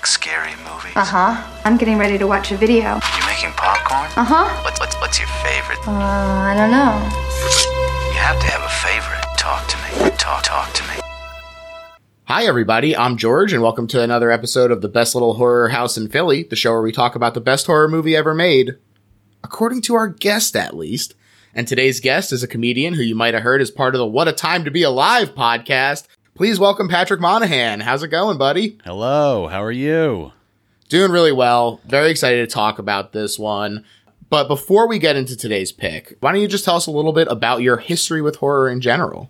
like scary movies? Uh huh. I'm getting ready to watch a video. You making popcorn? Uh huh. What's, what's, what's your favorite? Uh, I don't know. You have to have a favorite. Talk to me. Talk, talk to me. Hi, everybody. I'm George, and welcome to another episode of the Best Little Horror House in Philly, the show where we talk about the best horror movie ever made, according to our guest, at least. And today's guest is a comedian who you might have heard as part of the What a Time to Be Alive podcast. Please welcome Patrick Monahan. How's it going, buddy? Hello, how are you? Doing really well. Very excited to talk about this one. But before we get into today's pick, why don't you just tell us a little bit about your history with horror in general?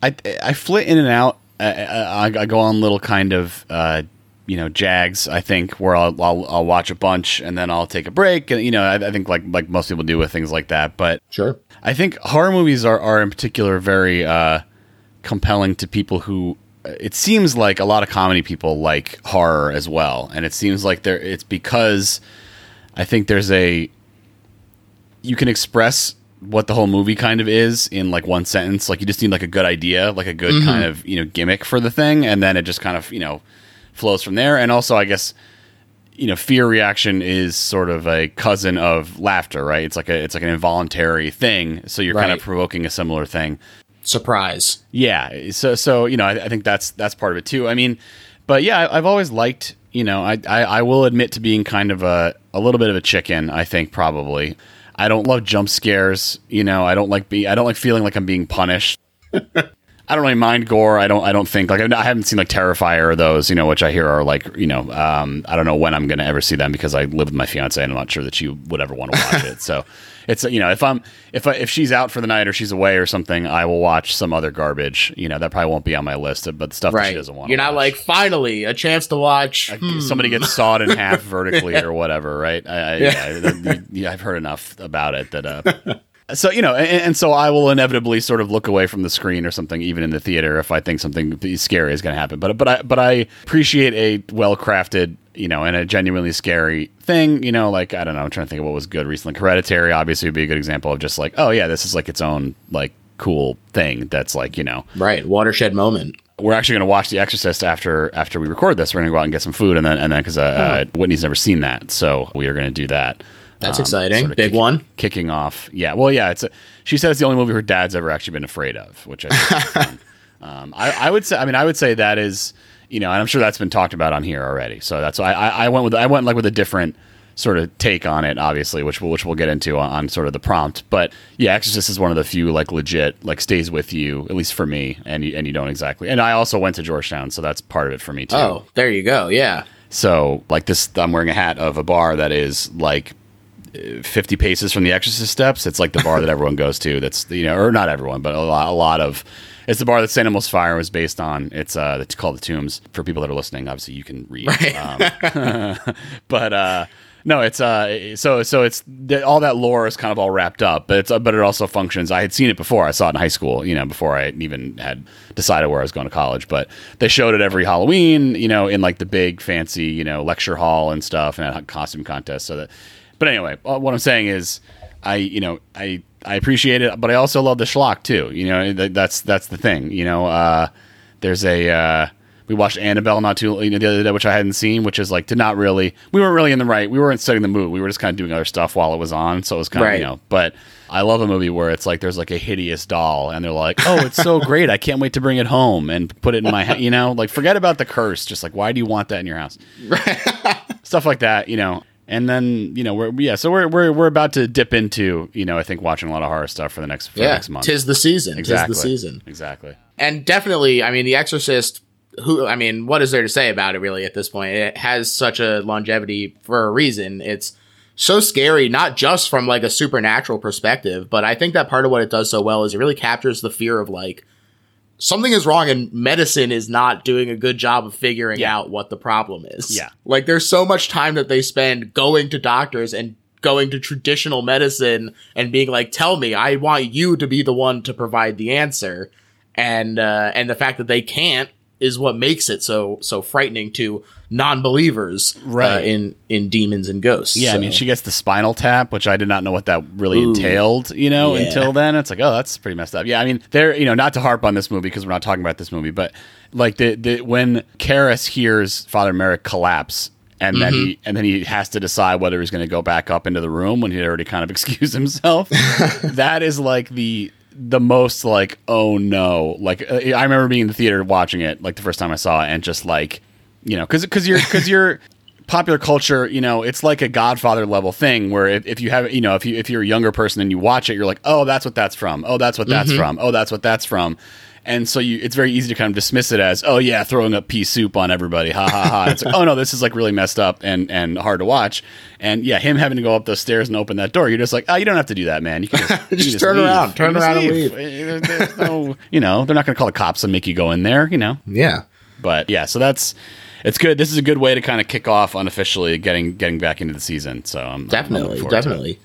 I I flit in and out. I, I, I go on little kind of uh, you know jags. I think where I'll, I'll I'll watch a bunch and then I'll take a break. And you know I, I think like like most people do with things like that. But Sure. I think horror movies are are in particular very uh, compelling to people who. It seems like a lot of comedy people like horror as well, and it seems like there. It's because I think there's a you can express what the whole movie kind of is in like one sentence. Like you just need like a good idea, like a good mm-hmm. kind of you know gimmick for the thing, and then it just kind of you know flows from there. And also, I guess you know fear reaction is sort of a cousin of laughter, right? It's like a it's like an involuntary thing, so you're kind of provoking a similar thing. Surprise. Yeah. So so you know, I, I think that's that's part of it too. I mean, but yeah, I, I've always liked. You know, I, I I will admit to being kind of a a little bit of a chicken. I think probably. I don't love jump scares. You know, I don't like be I don't like feeling like I'm being punished. I don't really mind gore. I don't. I don't think like I haven't seen like Terrifier or those, you know, which I hear are like you know. Um, I don't know when I'm going to ever see them because I live with my fiance and I'm not sure that she would ever want to watch it. So it's you know if I'm if I, if she's out for the night or she's away or something, I will watch some other garbage. You know that probably won't be on my list, but stuff that she doesn't want. You're not like, finally, a chance to watch. hmm. somebody gets sawed in half vertically or whatever, right? I, I, yeah. yeah, I've heard enough about it that. Uh, so you know, and, and so I will inevitably sort of look away from the screen or something, even in the theater, if I think something scary is going to happen. But but I but I appreciate a well crafted, you know, and a genuinely scary thing. You know, like I don't know, I'm trying to think of what was good recently. Hereditary obviously would be a good example of just like, oh yeah, this is like its own like cool thing that's like you know Right. Watershed moment. we're actually going to watch The Exorcist after after we record this. We're going to go out and get some food, and then and then because uh, uh, Whitney's never seen that, so we are going to do that. That's Um, exciting. sort of Big kick- one. Kicking off, yeah. Well, yeah. It's a, she said it's the only movie her dad's ever actually been afraid of, which I think is fun. um, I, I would say. I mean, I would say that is you know, and I'm sure that's been talked about on here already. So that's why I, I, went with I went like with a different sort of take on it, obviously, which we'll, which we'll get into on, on sort of the prompt. But yeah, Exorcist is one of the few like legit like stays with you at least for me, and you, and you don't exactly. And I also went to Georgetown, so that's part of it for me too. Oh, there you go. Yeah. So like this, I'm wearing a hat of a bar that is like 50 paces from the Exorcist steps. It's like the bar that everyone goes to. That's you know, or not everyone, but a lot, a lot of. It's the bar that St. Elmo's Fire was based on. It's uh, it's called the Tombs. For people that are listening, obviously you can read. Um, but uh, no, it's uh, so so it's all that lore is kind of all wrapped up, but it's but it also functions. I had seen it before. I saw it in high school, you know, before I even had decided where I was going to college. But they showed it every Halloween, you know, in like the big fancy, you know, lecture hall and stuff, and costume contests. So that, but anyway, uh, what I'm saying is, I you know I I appreciate it, but I also love the schlock too. You know, th- that's that's the thing. You know, uh, there's a. Uh, we watched Annabelle not too you know, the other day, which I hadn't seen, which is like to not really. We weren't really in the right. We weren't setting the mood. We were just kind of doing other stuff while it was on. So it was kind Right. of you know. But I love a movie where it's like there's like a hideous doll, and they're like, "Oh, it's so great! I can't wait to bring it home and put it in my ha-, you know like forget about the curse. Just like why do you want that in your house? Stuff like that, you know. And then you know we're yeah, so we're we're we're about to dip into you know I think watching a lot of horror stuff for the next for the Yeah. next month. Tis the season. exactly Tis the season. exactly. And definitely, I mean, The Exorcist. Who? I mean, what is there to say about it? Really, at this point, it has such a longevity for a reason. It's so scary, not just from like a supernatural perspective, but I think that part of what it does so well is it really captures the fear of like something is wrong and medicine is not doing a good job of figuring Yeah. out what the problem is. Yeah. Like there's so much time that they spend going to doctors and going to traditional medicine and being like, tell me, I want you to be the one to provide the answer. And, uh, and the fact that they can't is what makes it so so frightening to non-believers uh, Right. in in demons and ghosts. Yeah, I mean, she gets the spinal tap, which I did not know what that really Ooh. entailed, you know, Yeah. until then. It's like, oh, that's pretty messed up. Yeah, I mean, there, you know, not to harp on this movie because we're not talking about this movie, but like the, the when Karras hears Father Merrin collapse. And then Mm-hmm. he and then he has to decide whether he's going to go back up into the room when he'd already kind of excused himself. that is like the the most like oh no. Like uh, I remember being in the theater watching it like the first time I saw it and just like you know because because you're because you're popular culture you know it's like a Godfather level thing where if, if you have you know if you if you're a younger person and you watch it you're like oh that's what that's from. Oh that's what that's from. Oh that's what that's from. And so you, it's very easy to kind of dismiss it as, oh yeah, throwing up pea soup on everybody, ha ha ha. It's like, oh no, this is like really messed up and and hard to watch. And yeah, him having to go up those stairs and open that door, you're just like, oh, you don't have to do that, man. You can just, you can Just turn leave. around, turn can just around and leave. Eh, no, you know, they're not going to call the cops and make you go in there, you know. yeah. But yeah, so that's it's good. This is a good way to kind of kick off unofficially getting getting back into the season. So I'm I'm definitely to it. definitely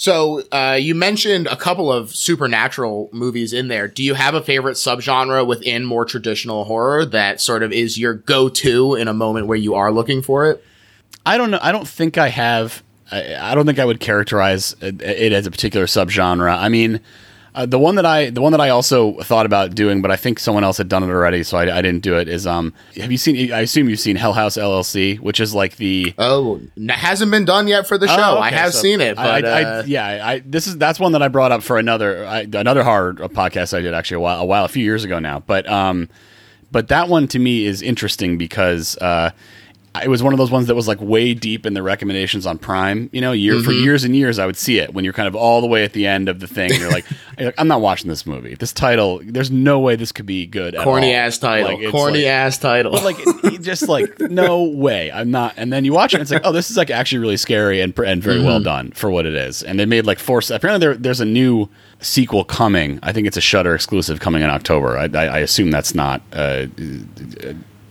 so uh, you mentioned a couple of supernatural movies in there do you have a favorite subgenre within more traditional horror that sort of is your go-to in a moment where you are looking for it I don't know. I don't think I have. I, I don't think I would characterize it, it as a particular subgenre. I mean, uh, the one that I the one that I also thought about doing, but I think someone else had done it already, so I, I didn't do it. Is um, have you seen? I assume you've seen Hell House LLC, which is like the oh hasn't been done yet for the show Oh, i have so seen it but I, uh, I, yeah, I, this is that's one that I brought up for another I, another horror podcast I did actually a while a while a few years ago now. But um, but that one to me is interesting because uh, it was one of those ones that was like way deep in the recommendations on Prime. You know, year for Mm-hmm. years and years, I would see it when you're kind of all the way at the end of the thing. And you're like, I'm not watching this movie. This title, there's no way this could be good. at corny all." ass title Like, corny like- ass title but like just like no way i'm not and then you watch it and it's like oh this is like actually really scary and and very Mm-hmm. well done for what it is and they made like four apparently there, there's a new sequel coming i think it's a Shudder exclusive coming in october i, I, I assume that's not uh, uh,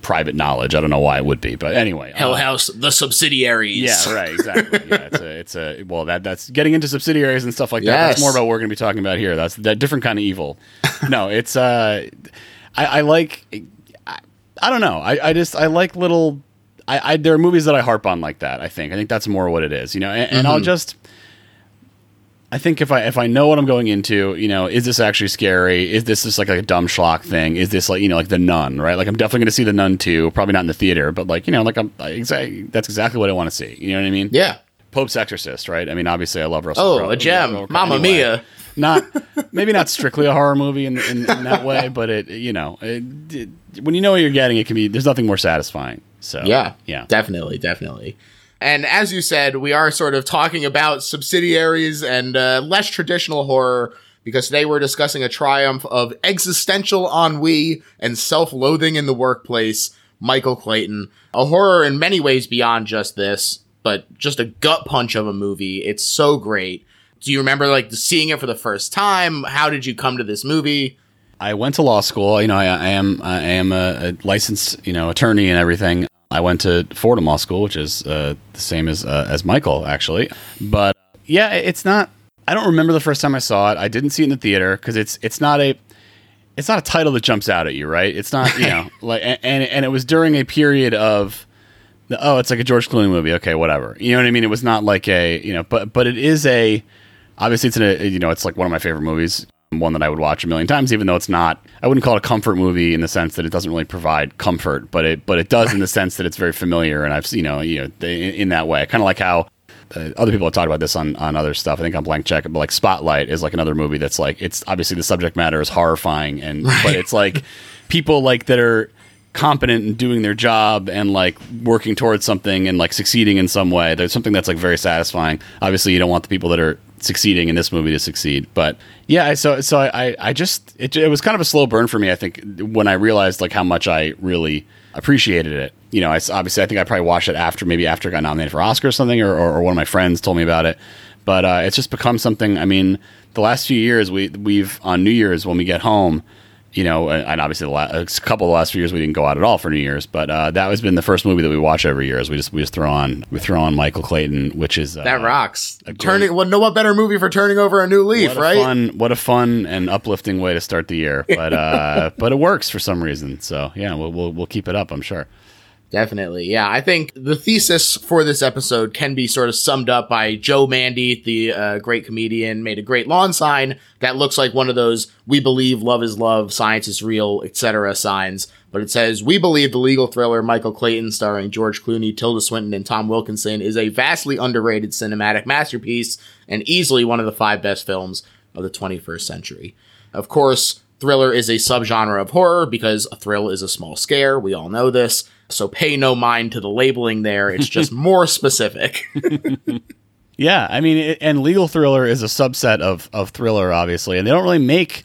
private knowledge i don't know why it would be but anyway hell uh, house the subsidiaries yeah, right, exactly. Yeah, it's a, it's a well that that's getting into subsidiaries and stuff like that. That's more about what we're going to be talking about here. That's that different kind of evil. no, it's uh, I, I like, I, I don't know. I, I just I like little. I, I there are movies that I harp on like that. I think I think that's more what it is. You know, and, and I'll just. I think if I if I know what I'm going into, you know, is this actually scary? Is this just like a dumb schlock thing? Is this like you know like the Nun, right? Like I'm definitely going to see the Nun too. Probably not in the theater, but like you know, like I'm I, exactly that's exactly what I want to see. You know what I mean? yeah Pope's Exorcist, right? I mean, obviously, I love Russell. oh Crowe. a gem Or- Mamma anyway. mia Not maybe not strictly a horror movie in, in, in that way, but it you know it, it, when you know what you're getting, it can be. There's nothing more satisfying. So Yeah, yeah. definitely, definitely. And as you said, we are sort of talking about subsidiaries and uh, less traditional horror because today we're discussing a triumph of existential ennui and self-loathing in the workplace. Michael Clayton, a horror in many ways beyond just this, but just a gut punch of a movie. It's so great. Do you remember like seeing it for the first time? How did you come to this movie? I went to law school. You know, I, I am I am a, a licensed you know attorney and everything. I went to Fordham Law School, which is uh, the same as uh, as Michael actually. But yeah, it's not. I don't remember the first time I saw it. I didn't see it in the theater because it's it's not a it's not a title that jumps out at you, right? It's not you know like and and, and it was during a period of the, oh, it's like a George Clooney movie. Okay, whatever. You know what I mean? It was not like a you know, but but it is a obviously it's in a you know it's like one of my favorite movies one that i would watch a million times even though it's not i wouldn't call it a comfort movie in the sense that it doesn't really provide comfort but it but it does in the sense that it's very familiar and i've you know you know in, in that way kind of like how uh, other people have talked about this on, on other stuff. I think on Blank Check, but like Spotlight is like another movie that's like it's obviously the subject matter is horrifying, and but it's like people like that are competent in doing their job and like working towards something and like succeeding in some way. There's something that's like very satisfying. Obviously, you don't want the people that are succeeding in this movie to succeed, but yeah. So so I I just it, it was kind of a slow burn for me. I think when I realized like how much I really appreciated it. You know, I obviously I think I probably watched it after maybe after it got nominated for Oscar or something, or, or, or one of my friends told me about it. But uh, it's just become something. I mean, the last few years we we've on New Year's when we get home, you know, and and obviously the last, a couple of the last few years we didn't go out at all for New Year's, but uh, that has been the first movie that we watch every year. Is we just we just throw on we throw on Michael Clayton, which is uh, That rocks. a great- Turning well, no what better movie for turning over a new leaf, What a right? fun, what a fun and uplifting way to start the year, but uh, but it works for some reason. So yeah, we'll, we'll we'll keep it up. I'm sure. Definitely. Yeah. I think the thesis for this episode can be sort of summed up by Joe Mande, the uh, great comedian, made a great lawn sign that looks like one of those we believe love is love, science is real, etc. signs. But it says, We believe the legal thriller Michael Clayton, starring George Clooney, Tilda Swinton, and Tom Wilkinson, is a vastly underrated cinematic masterpiece and easily one of the five best films of the 21st century. Of course, thriller is a subgenre of horror because a thrill is a small scare. We all know this. So pay no mind to the labeling there. It's just more specific. Yeah, I mean, it, and legal thriller is a subset of of thriller, obviously, and they don't really make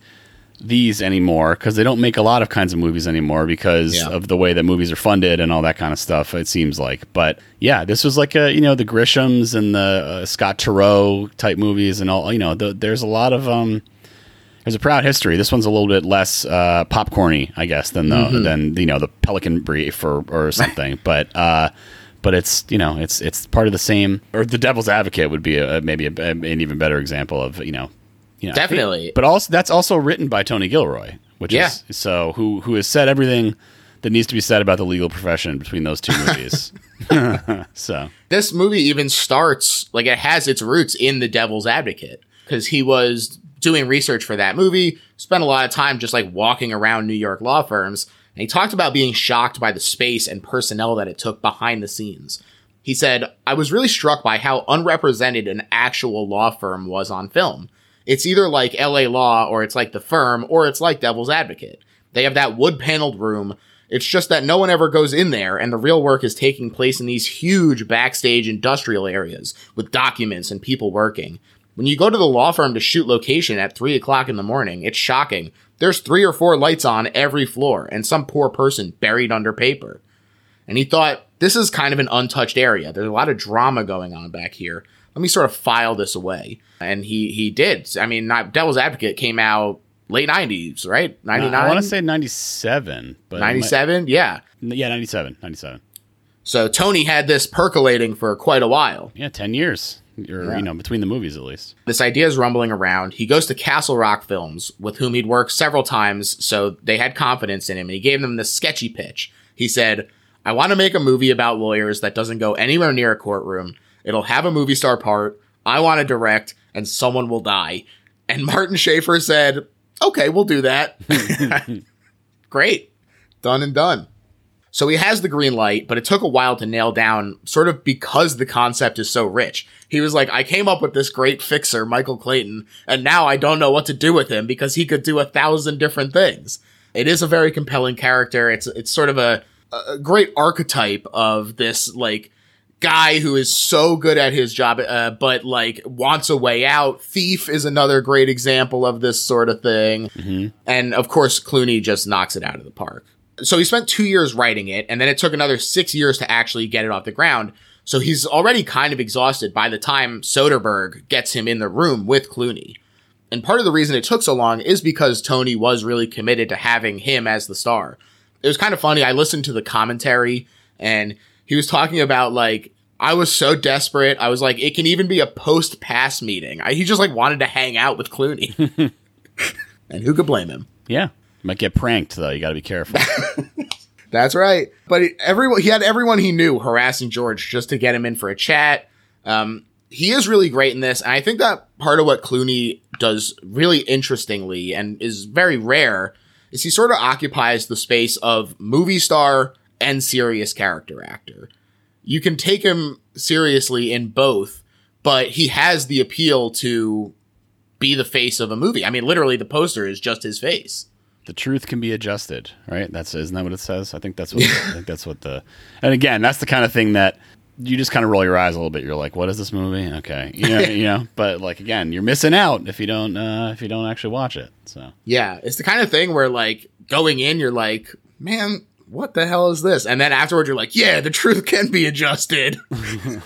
these anymore because they don't make a lot of kinds of movies anymore because Yeah. of the way that movies are funded and all that kind of stuff. It seems like, but yeah, this was like a you know the Grishams and the uh, Scott Turow type movies and all. You know, the, there's a lot of um. There's a proud history. This one's a little bit less uh, popcorny, I guess, than the than you know the Pelican Brief or or something. but uh, but it's you know it's it's part of the same. Or the Devil's Advocate would be a, maybe a, an even better example of you know you know, Definitely. But also that's also written by Tony Gilroy, which Yeah. is so who who has said everything that needs to be said about the legal profession between those two movies. so this movie even starts like it has its roots in the devil's advocate because he was doing research for that movie spent a lot of time just like walking around new york law firms and he talked about being shocked by the space and personnel that it took behind the scenes. He said i was really struck by how unrepresented an actual law firm was on film. It's either like la law or it's like the firm or it's like devil's advocate. They have that wood paneled room. It's just that no one ever goes in there, and the real work is taking place in these huge backstage industrial areas with documents and people working. When you go to the law firm to shoot location at 3 o'clock in the morning, it's shocking. There's three or four lights on every floor, and some poor person buried under paper. And he thought, this is kind of an untouched area. There's a lot of drama going on back here. Let me sort of file this away. And he he did. I mean, not, Devil's Advocate came out late 90s, right? 99? I want to say ninety seven, but it might- 97? Yeah. yeah, 97, 97. So Tony had this percolating for quite a while. Yeah, ten years, or Yeah. you know, between the movies at least. This idea is rumbling around. He goes to Castle Rock Films, with whom he'd worked several times, so they had confidence in him, and he gave them this sketchy pitch. He said, I want to make a movie about lawyers that doesn't go anywhere near a courtroom. It'll have a movie star part. I want to direct, and someone will die. And Martin Shafer said, Okay, we'll do that. Great. Done and done. So he has the green light, but it took a while to nail down, sort of because the concept is so rich. He was like, I came up with this great fixer, Michael Clayton, and now I don't know what to do with him because he could do a thousand different things. It is a very compelling character. It's it's sort of a, a great archetype of this like guy who is so good at his job, uh, but like wants a way out. Thief is another great example of this sort of thing. And of course, Clooney just knocks it out of the park. So he spent two years writing it, and then it took another six years to actually get it off the ground. So he's already kind of exhausted by the time Soderbergh gets him in the room with Clooney. And part of the reason it took so long is because Tony was really committed to having him as the star. It was kind of funny. I listened to the commentary and he was talking about like, I was so desperate. I was like, it can even be a post pass meeting. I, he just like wanted to hang out with Clooney. and who could blame him? Yeah, might get pranked though. You got to be careful. That's right. But it, everyone, he had everyone he knew harassing George just to get him in for a chat. Um, he is really great in this, and I think that part of what Clooney does really interestingly and is very rare is he sort of occupies the space of movie star and serious character actor. You can take him seriously in both, but he has the appeal to be the face of a movie. I mean, literally, the poster is just his face. The truth can be adjusted, right? That's isn't that what it says? I think that's what I think that's what the and again, that's the kind of thing that you just kind of roll your eyes a little bit. You're like, "What is this movie?" Okay, you know, you know. But like again, you're missing out if you don't uh, if you don't actually watch it. So Yeah, it's the kind of thing where like going in, you're like, man, what the hell is this? And then afterwards, you're like, yeah, the truth can be adjusted.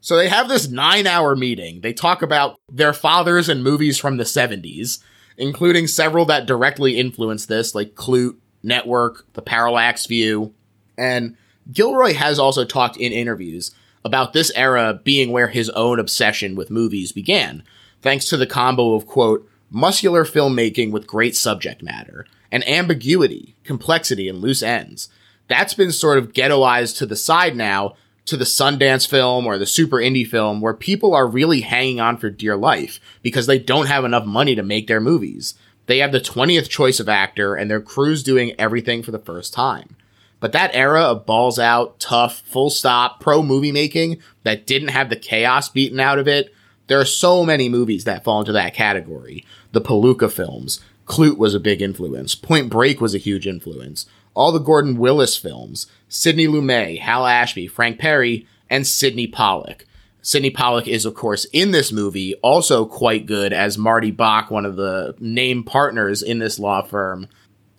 so they have this nine hour meeting. They talk about their fathers and movies from the 70s. Including several that directly influenced this, like Klute, Network, The Parallax View. And Gilroy has also talked in interviews about this era being where his own obsession with movies began, thanks to the combo of, quote, muscular filmmaking with great subject matter, and ambiguity, complexity, and loose ends. That's been sort of ghettoized to the side now to the Sundance film or the super indie film where people are really hanging on for dear life because they don't have enough money to make their movies. They have the 20th choice of actor and their crew's doing everything for the first time. But that era of balls out, tough, full stop, pro movie making that didn't have the chaos beaten out of it, there are so many movies that fall into that category. The Pakula films, Klute was a big influence, Point Break was a huge influence, all the Gordon Willis films, Sidney Lumet, Hal Ashby, Frank Perry, and Sydney Pollack. Sydney Pollack is, of course, in this movie, also quite good as Marty Bach, one of the name partners in this law firm.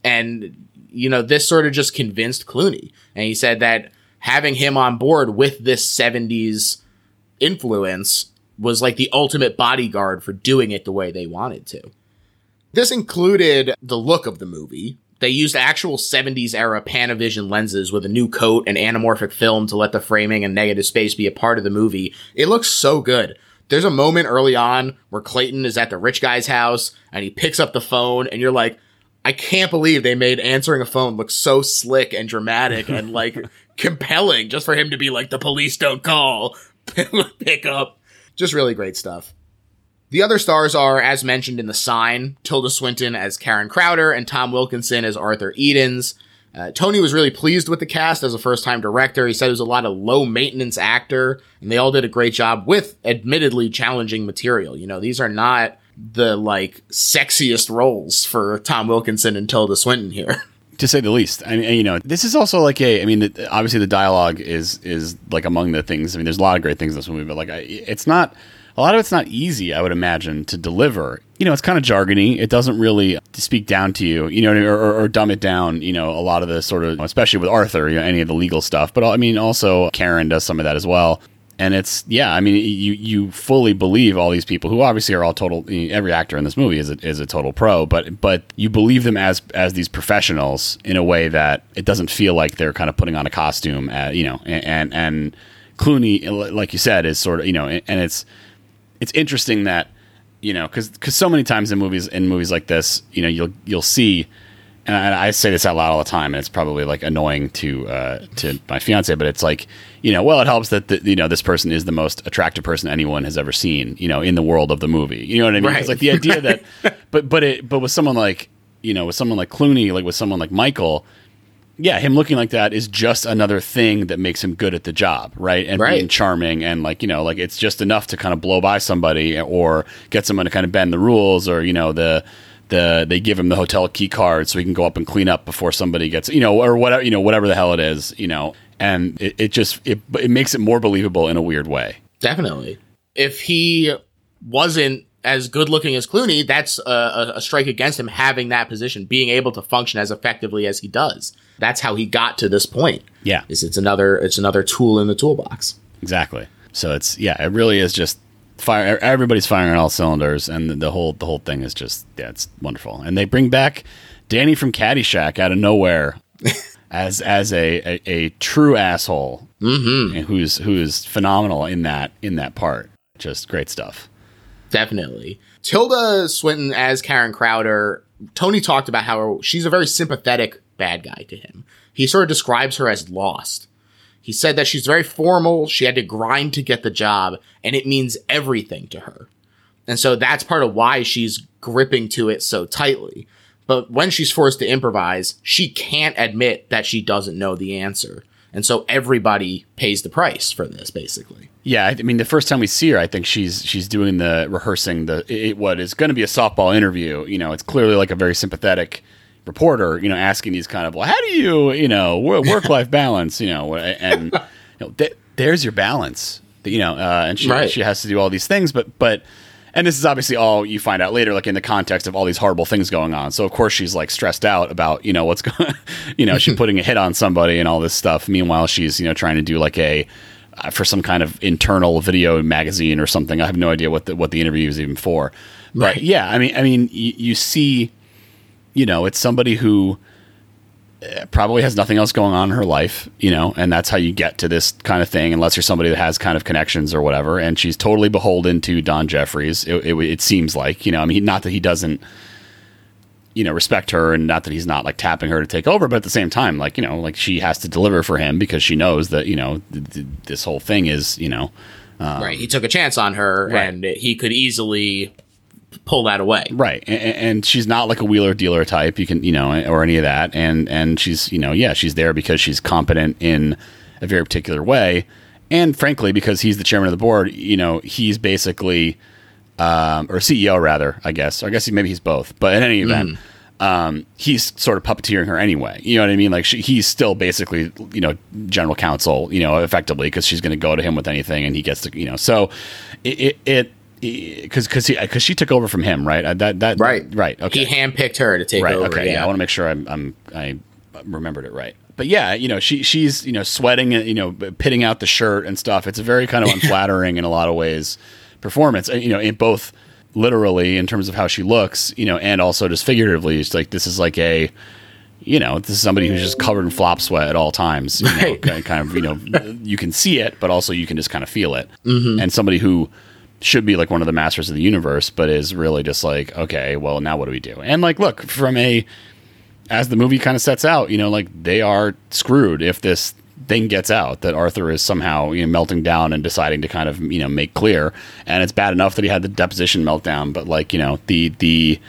And, you know, this sort of just convinced Clooney. And he said that having him on board with this 70s influence was like the ultimate bodyguard for doing it the way they wanted to. This included the look of the movie. They used actual 70s era Panavision lenses with a new coat and anamorphic film to let the framing and negative space be a part of the movie. It looks so good. There's a moment early on where Clayton is at the rich guy's house and he picks up the phone and you're like, I can't believe they made answering a phone look so slick and dramatic and like compelling just for him to be like, the police don't call, pick up. Just really great stuff. The other stars are, as mentioned in The Sign, Tilda Swinton as Karen Crowder and Tom Wilkinson as Arthur Edens. Uh, Tony was really pleased with the cast as a first time director. He said it was a lot of low maintenance actor, and they all did a great job with admittedly challenging material. You know, these are not the like sexiest roles for Tom Wilkinson and Tilda Swinton here. to say the least. I mean, you know, this is also like a. I mean, obviously the dialogue is is like among the things. I mean, there's a lot of great things in this movie, but like, I, it's not. A lot of it's not easy, I would imagine, to deliver. You know, it's kind of jargony. It doesn't really speak down to you, you know, or, or, or dumb it down. You know, a lot of the sort of, especially with Arthur, you know, any of the legal stuff. But I mean, also Karen does some of that as well and it's yeah i mean you you fully believe all these people who obviously are all total every actor in this movie is a, is a total pro but but you believe them as as these professionals in a way that it doesn't feel like they're kind of putting on a costume uh, you know and, and and Clooney like you said is sort of you know and it's it's interesting that you know because because so many times in movies in movies like this you know you'll you'll see and I, I, say this out loud all the time, and it's probably like annoying to uh, to my fiance, but it's like you know, well, it helps that the, you know this person is the most attractive person anyone has ever seen, you know, in the world of the movie. You know what I mean? Right. It's like the idea that, but but it but with someone like you know with someone like Clooney, like with someone like Michael, yeah, him looking like that is just another thing that makes him good at the job, right? And Right. being charming and like you know, like it's just enough to kind of blow by somebody or get someone to kind of bend the rules, or you know the the they give him the hotel key card so he can go up and clean up before somebody gets you know or whatever you know whatever the hell it is, you know, and it, it just it it makes it more believable in a weird way. Definitely. If he wasn't as good looking as Clooney, that's a, a, a strike against him having that position, being able to function as effectively as he does. That's how he got to this point. Yeah. Is it's another it's another tool in the toolbox. Exactly. So it's yeah, it really is just fire. Everybody's firing on all cylinders, and the, the whole the whole thing is just yeah, it's wonderful. And they bring back Danny from Caddyshack out of nowhere as as a a, a true asshole, mm-hmm. and who's who's phenomenal in that in that part. Just great stuff. Definitely. Tilda Swinton as Karen Crowder, Tony talked about how she's a very sympathetic bad guy to him. He sort of describes her as lost. He said that she's very formal, she had to grind to get the job, and it means everything to her. And so that's part of why she's gripping to it so tightly. But when she's forced to improvise, she can't admit that she doesn't know the answer. And so everybody pays the price for this, basically. Yeah, I mean, the first time we see her, I think she's she's doing the rehearsing the it, what is going to be a softball interview. You know, it's clearly like a very sympathetic reporter. You know, asking these kind of well, how do you you know work life balance? You know, and you know, th- there's your balance. You know, uh, and she Right. she has to do all these things, but but. And this is obviously all you find out later, like in the context of all these horrible things going on. So of course she's like stressed out about you know what's going, you know, she's putting a hit on somebody and all this stuff. Meanwhile, she's you know trying to do like a uh, for some kind of internal video magazine or something. I have no idea what the what the interview is even for. But yeah, I mean, I mean, you, you see, you know, it's somebody who uh, probably has nothing else going on in her life, you know, and that's how you get to this kind of thing, unless you're somebody that has kind of connections or whatever. And she's totally beholden to Don Jeffries. It, it, it seems like, you know, I mean, not that he doesn't, you know, respect her, and not that he's not like tapping her to take over, but at the same time, like, you know, like she has to deliver for him because she knows that, you know, th- th- this whole thing is, you know, right. He took a chance on her, Right. and he could easily pull that away. Right, and, and she's not like a wheeler dealer type. You can, you know, or any of that. And and she's, you know, yeah, she's there because she's competent in a very particular way, and frankly, because he's the chairman of the board. You know, he's basically, um, or CEO rather, I guess. Or I guess maybe he's both. But in any event. Um, he's sort of puppeteering her anyway. You know what I mean? Like she, he's still basically, you know, general counsel, you know, effectively because she's going to go to him with anything, and he gets to, you know. So it, it, because because because she took over from him, right? Uh, That that Right. right. Okay, He handpicked her to take right. over. okay, yeah. I want to make sure I'm, I'm I remembered it right. But yeah, you know, she she's you know sweating, uh, you know, pitting out the shirt and stuff. It's a very kind of unflattering in a lot of ways performance. uh, You know, in both literally in terms of how she looks, you know, and also just figuratively. It's like this is like a you know, this is somebody who's just covered in flop sweat at all times. You know, Right. kind kind of, you know, you can see it, but also you can just kind of feel it. Mm-hmm. And somebody who should be like one of the masters of the universe, but is really just like, okay, well, now what do we do? And like, look, from a, as the movie kind of sets out, you know, like they are screwed if this thing gets out that Arthur is somehow you know melting down and deciding to kind of you know make clear. And it's bad enough that he had the deposition meltdown, but like you know the the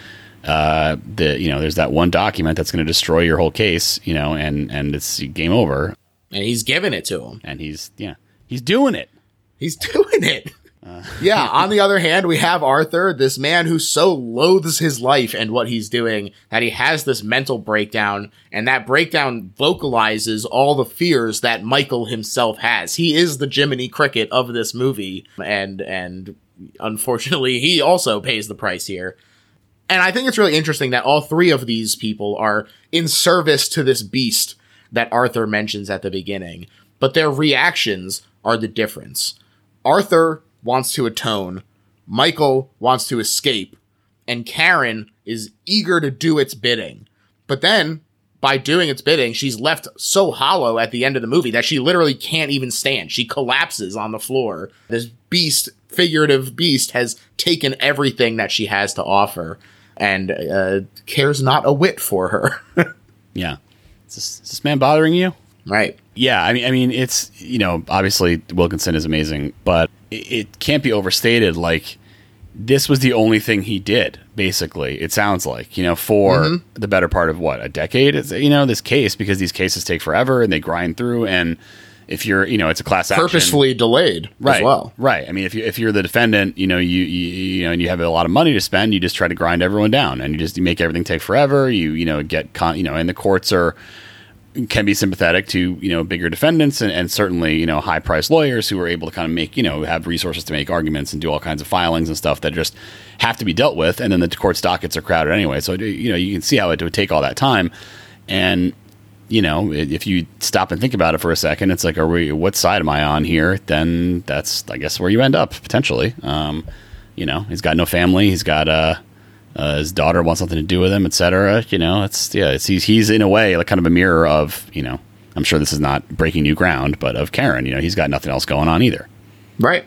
uh the you know there's that one document that's going to destroy your whole case, you know, and and it's game over. and he's giving it to him. And he's yeah he's doing it. He's doing it. Uh, yeah. On the other hand, we have Arthur, this man who so loathes his life and what he's doing that he has this mental breakdown, and that breakdown vocalizes all the fears that Michael himself has. He is the Jiminy Cricket of this movie, and and unfortunately, he also pays the price here. And I think it's really interesting that all three of these people are in service to this beast that Arthur mentions at the beginning, but their reactions are the difference. Arthur wants to atone, Michael wants to escape, and Karen is eager to do its bidding. But then, by doing its bidding, she's left so hollow at the end of the movie that she literally can't even stand. She collapses on the floor. This beast, figurative beast, has taken everything that she has to offer and uh, cares not a whit for her. Yeah, is this, is this man bothering you? right. Yeah, I mean, I mean, it's you know, obviously Wilkinson is amazing, but it, it can't be overstated. Like this was the only thing he did. Basically, it sounds like you know for mm-hmm. the better part of what a decade. It's, you know, this case because these cases take forever and they grind through. And if you're, you know, it's a class action Purposefully delayed right, as well. Right. I mean, if you if you're the defendant, you know, you, you you know, and you have a lot of money to spend, you just try to grind everyone down, and you just you make everything take forever. You you know get con, you know, and the courts are can be sympathetic to you know bigger defendants and, and certainly you know high priced lawyers who are able to kind of make you know have resources to make arguments and do all kinds of filings and stuff that just have to be dealt with. And then the court's dockets are crowded anyway. So you know you can see how it would take all that time. And you know if you stop and think about it for a second it's like are we what side am i on here? Then that's i guess where you end up potentially. Um, you know he's got no family. He's got uh uh, his daughter wants something to do with him, etc. You know, it's yeah, it's he's, he's in a way like kind of a mirror of you know. I'm sure this is not breaking new ground, but of Karen, you know, he's got nothing else going on either. Right.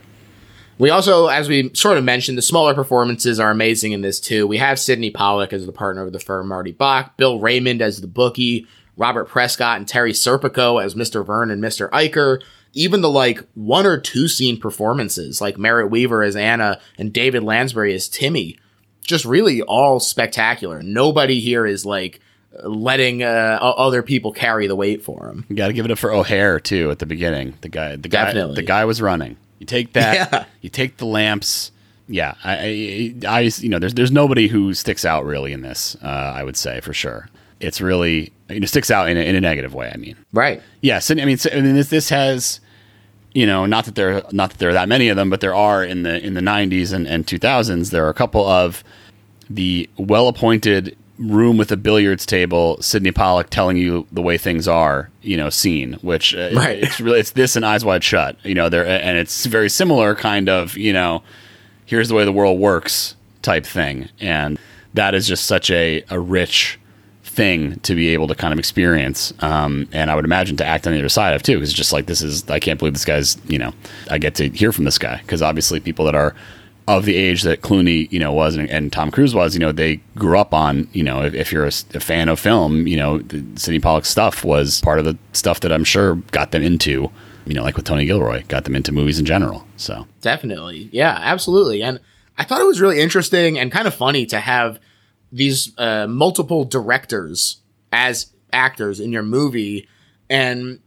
We also, as we sort of mentioned, the smaller performances are amazing in this too. We have Sydney Pollack as the partner of the firm, Marty Bach, Bill Raymond as the bookie, Robert Prescott and Terry Serpico as Mr. Vern and Mr. Iker. Even the like one or two scene performances, like Merritt Wever as Anna and David Lansbury as Timmy, just really all spectacular. Nobody here is like letting uh, other people carry the weight for him. You got to give it up for O'Hare too at the beginning. The guy, the guy, Definitely. the guy was running. You take that, Yeah. you take the lamps. Yeah, I, I, I, you know, there's there's nobody who sticks out really in this. Uh, I would say for sure, it's really you know sticks out in a, in a negative way. I mean, Right. Yes, and I mean, so- I mean this, this has, you know, not that there not that there are that many of them, but there are in the in the '90s and, and 2000s. There are a couple of the well-appointed room with a billiards table, Sydney Pollack telling you the way things are, you know, scene. Which uh, Right. it's really it's this and Eyes Wide Shut. You know, there and it's very similar kind of. You know, here's the way the world works. type thing, and that is just such a a rich thing to be able to kind of experience. Um, and I would imagine to act on the other side of too, because it's just like this is I can't believe this guy's you know I get to hear from this guy because obviously people that are of the age that Clooney, you know, was and, and, Tom Cruise was, you know, they grew up on, you know, if, if you're a, a, fan of film, you know, Sydney Pollack's stuff was part of the stuff that I'm sure got them into, you know, like with Tony Gilroy, got them into movies in general. So definitely, yeah, absolutely. And I thought it was really interesting and kind of funny to have these uh, multiple directors as actors in your movie, and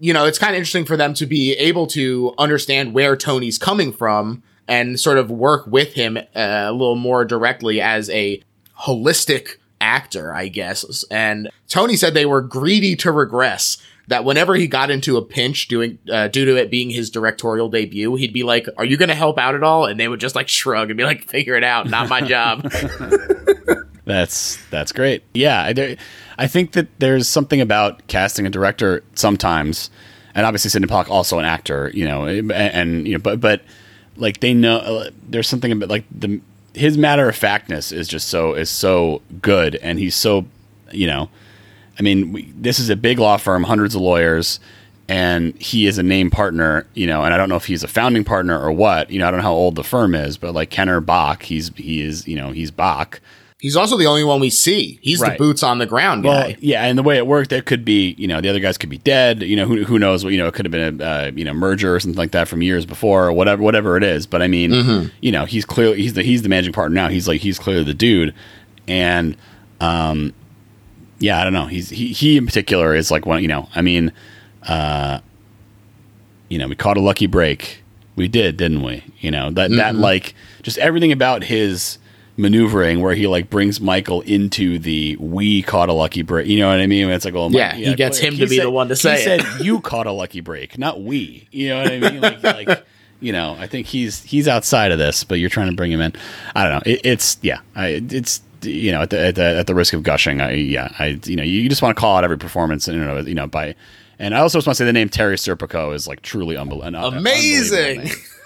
you know, it's kind of interesting for them to be able to understand where Tony's coming from and sort of work with him uh, a little more directly as a holistic actor, I guess. And Tony said they were greedy to regress. That whenever he got into a pinch doing uh, due to it being his directorial debut, he'd be like, "Are you going to help out at all?" And they would just like shrug and be like, "Figure it out, not my job." that's that's great. Yeah, I, I think that there's something about casting a director sometimes, and obviously Sydney Pollack also an actor, you know, and, and you know, but but like they know uh, there's something about like the his matter of factness is just so is so good, and he's so you know, I mean, we, this is a big law firm, hundreds of lawyers, and he is a name partner, you know, and I don't know if he's a founding partner or what, you know, I don't know how old the firm is, but like Kenner Bach, he's he is you know he's Bach He's also the only one we see. He's right. the boots on the ground guy. Yeah, and the way it worked, there could be, you know, the other guys could be dead. You know, who, who knows? You know, it could have been a uh, you know merger or something like that from years before, or whatever, whatever it is. But I mean, mm-hmm. you know, he's clearly he's the he's the managing partner now. He's like he's clearly the dude, and um, yeah, I don't know. He's he he in particular is like one. You know, I mean, uh, you know, we caught a lucky break. We did, didn't we? You know that mm-hmm. that like just everything about his maneuvering where he like brings Michael into the we caught a lucky break. You know what I mean? It's like, well, yeah, yeah he gets him to be said, the one to say. He said you caught a lucky break, not we. You know what I mean? Like, like you know, I think he's he's outside of this, but you're trying to bring him in. I don't know. It, it's yeah, I, it's you know, at the, at the, at the risk of gushing, I yeah, I you know, you just want to call out every performance, and you know, you know, by. And I also just want to say the name Terry Serpico is like truly unbelievable. Amazing.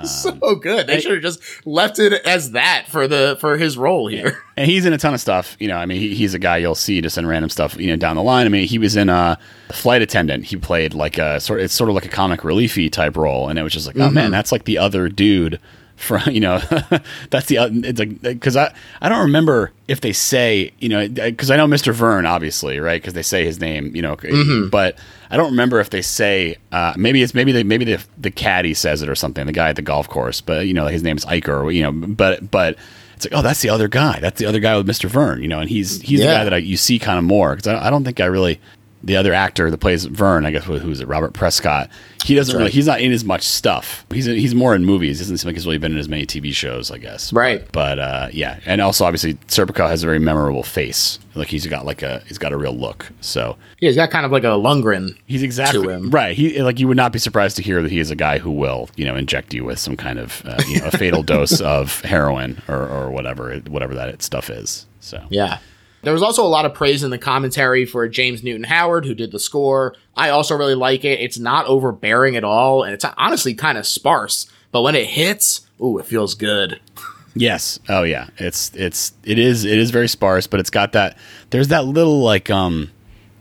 Um, so good. They should have just left it as that for the for his role here. And he's in a ton of stuff. You know, I mean, he, he's a guy you'll see just in random stuff. You know, down the line. I mean, he was in a flight attendant. He played like a sort. It's sort of like a comic reliefy type role, and it was just like, oh mm-hmm. man, that's like the other dude from you know that's the it's like because I I don't remember if they say you know because I know Mr. Vern obviously right because they say his name you know mm-hmm. but I don't remember if they say uh, maybe it's maybe they maybe the the caddy says it or something the guy at the golf course but you know his name is Iker or, you know but but it's like oh that's the other guy that's the other guy with Mr. Vern you know and he's he's yeah. the guy that I, you see kind of more because I, I don't think I really the other actor that plays Vern, I guess who's it, Robert Prescott. He doesn't really. He's not in as much stuff. He's he's more in movies. He doesn't seem like he's really been in as many TV shows, I guess. Right. But, but uh, yeah, and also obviously Serpico has a very memorable face. Like he's got like a he's got a real look. So yeah, he's got kind of like a Lundgren. He's exactly right. He like you would not be surprised to hear that he is a guy who will you know inject you with some kind of uh, you know a fatal dose of heroin or or whatever whatever that stuff is. So yeah. There was also a lot of praise in the commentary for James Newton Howard, who did the score. I also really like it. It's not overbearing at all, and it's honestly kind of sparse. But when it hits, ooh, it feels good. Yes. Oh yeah. It's it's it is it is very sparse, but it's got that. There's that little like um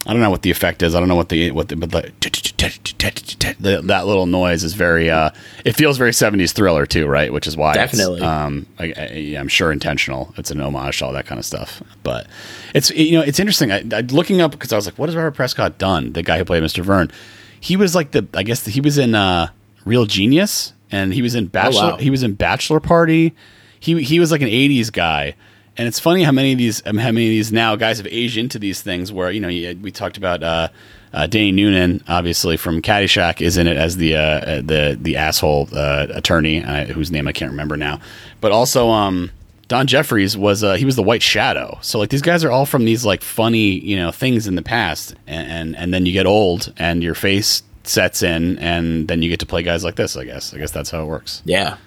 I don't know what the effect is. I don't know what the what the but the, the that little noise is very. uh It feels very seventies thriller too, right? Which is why definitely. um, I, am sure intentional. It's an homage to all that kind of stuff. But it's you know it's interesting. I, I looking up because I was like, what has Robert Prescott done? The guy who played Mr. Vern. He was like the I guess he was in uh Real Genius and he was in Bachelor. Oh, wow. He was in Bachelor Party. He he was like an '80s guy and it's funny how many of these how many of these now guys have aged into these things where you know we talked about uh, uh, Danny Noonan obviously from Caddyshack is in it as the uh, the the asshole uh, attorney uh, whose name I can't remember now, but also um, Don Jeffries was uh, he was the White Shadow. So like these guys are all from these like funny you know things in the past, and and, and then you get old and your face sets in, and then you get to play guys like this. I guess I guess that's how it works. Yeah,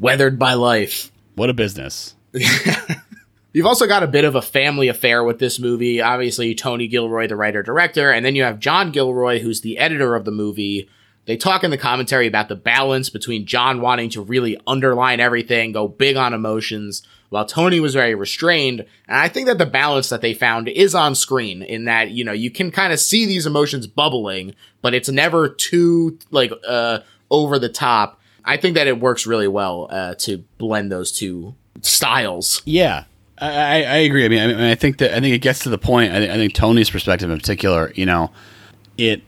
weathered by life. What a business. You've also got a bit of a family affair with this movie. Obviously, Tony Gilroy, the writer director, and then you have John Gilroy, who's the editor of the movie, They talk in the commentary about the balance between John wanting to really underline everything, go big on emotions, while Tony was very restrained. And I think that the balance that they found is on screen in that, you know, you can kind of see these emotions bubbling, but it's never too, like, uh, over the top. I think that it works really well, uh, to blend those two styles. Yeah, I, I agree. I mean, I mean, I think that I think it gets to the point. I, think- I think Tony's perspective in particular, you know, it,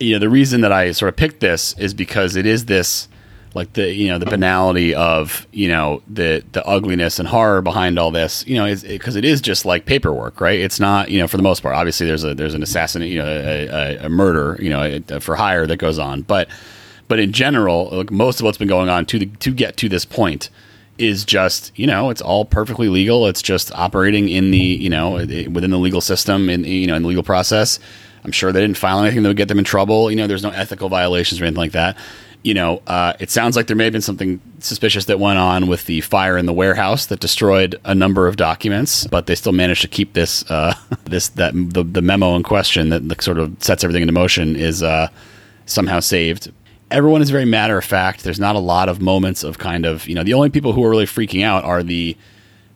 you know, the reason that I sort of picked this is because it is this, like the you know the banality of you know the the ugliness and horror behind all this. You know, because it is just like paperwork, right? It's not you know for the most part. Obviously, there's a there's an assassin, you know, a, a, a murder, you know, a, for hire that goes on, but but in general, like most of what's been going on to the, to get to this point is just you know it's all perfectly legal. It's just operating in the you know within the legal system in you know in the legal process. I'm sure they didn't file anything that would get them in trouble. You know, there's no ethical violations or anything like that. You know, uh, it sounds like there may have been something suspicious that went on with the fire in the warehouse that destroyed a number of documents, but they still managed to keep this uh, this that the, the memo in question that sort of sets everything into motion is uh, somehow saved everyone is very matter of fact. There's not a lot of moments of kind of you know the only people who are really freaking out are the,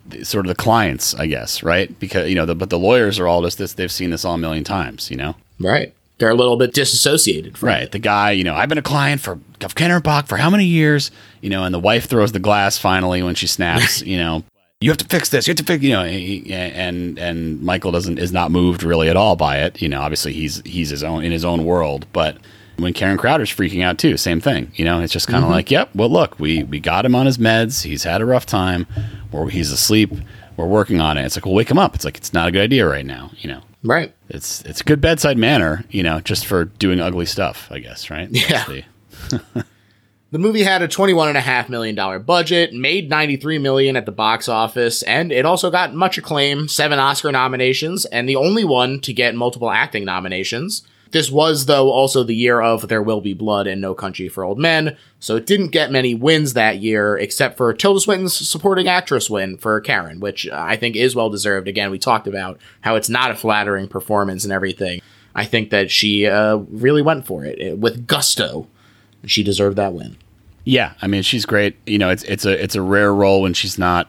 the sort of the clients, I guess, right? Because you know, the, but the lawyers are all just this. They've seen this all a million times, you know. Right. They're a little bit disassociated from Right. it. The guy, you know, I've been a client for of Kenner Bach for how many years? You know, and the wife throws the glass finally when she snaps. you know, you have to fix this. You have to fix. You know, and and Michael doesn't is not moved really at all by it. You know, obviously he's he's his own in his own world, but. When Karen Crowder's freaking out too, same thing. You know, it's just kind of mm-hmm. like, yep. Well, look, we we got him on his meds. He's had a rough time, or he's asleep. We're working on it. It's like, well, wake him up. It's like it's not a good idea right now. You know, Right. it's it's a good bedside manner, you know, just for doing ugly stuff, I guess, right? Yeah. the- The movie had a $21.5 million budget, made 93 million at the box office, and it also got much acclaim, seven Oscar nominations, and the only one to get multiple acting nominations. This was, though, also the year of There Will Be Blood and No Country for Old Men, so it didn't get many wins that year, except for Tilda Swinton's supporting actress win for Karen, which I think is well deserved. Again, we talked about how it's not a flattering performance and everything. I think that she uh, really went for it eh, with gusto. She deserved that win. yeah, I mean, she's great. You know, it's it's a it's a rare role when she's not.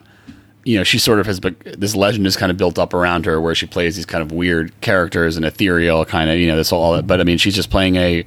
You know, she sort of has this legend is kind of built up around her, where she plays these kind of weird characters and ethereal kind of you know this all. But I mean, she's just playing a,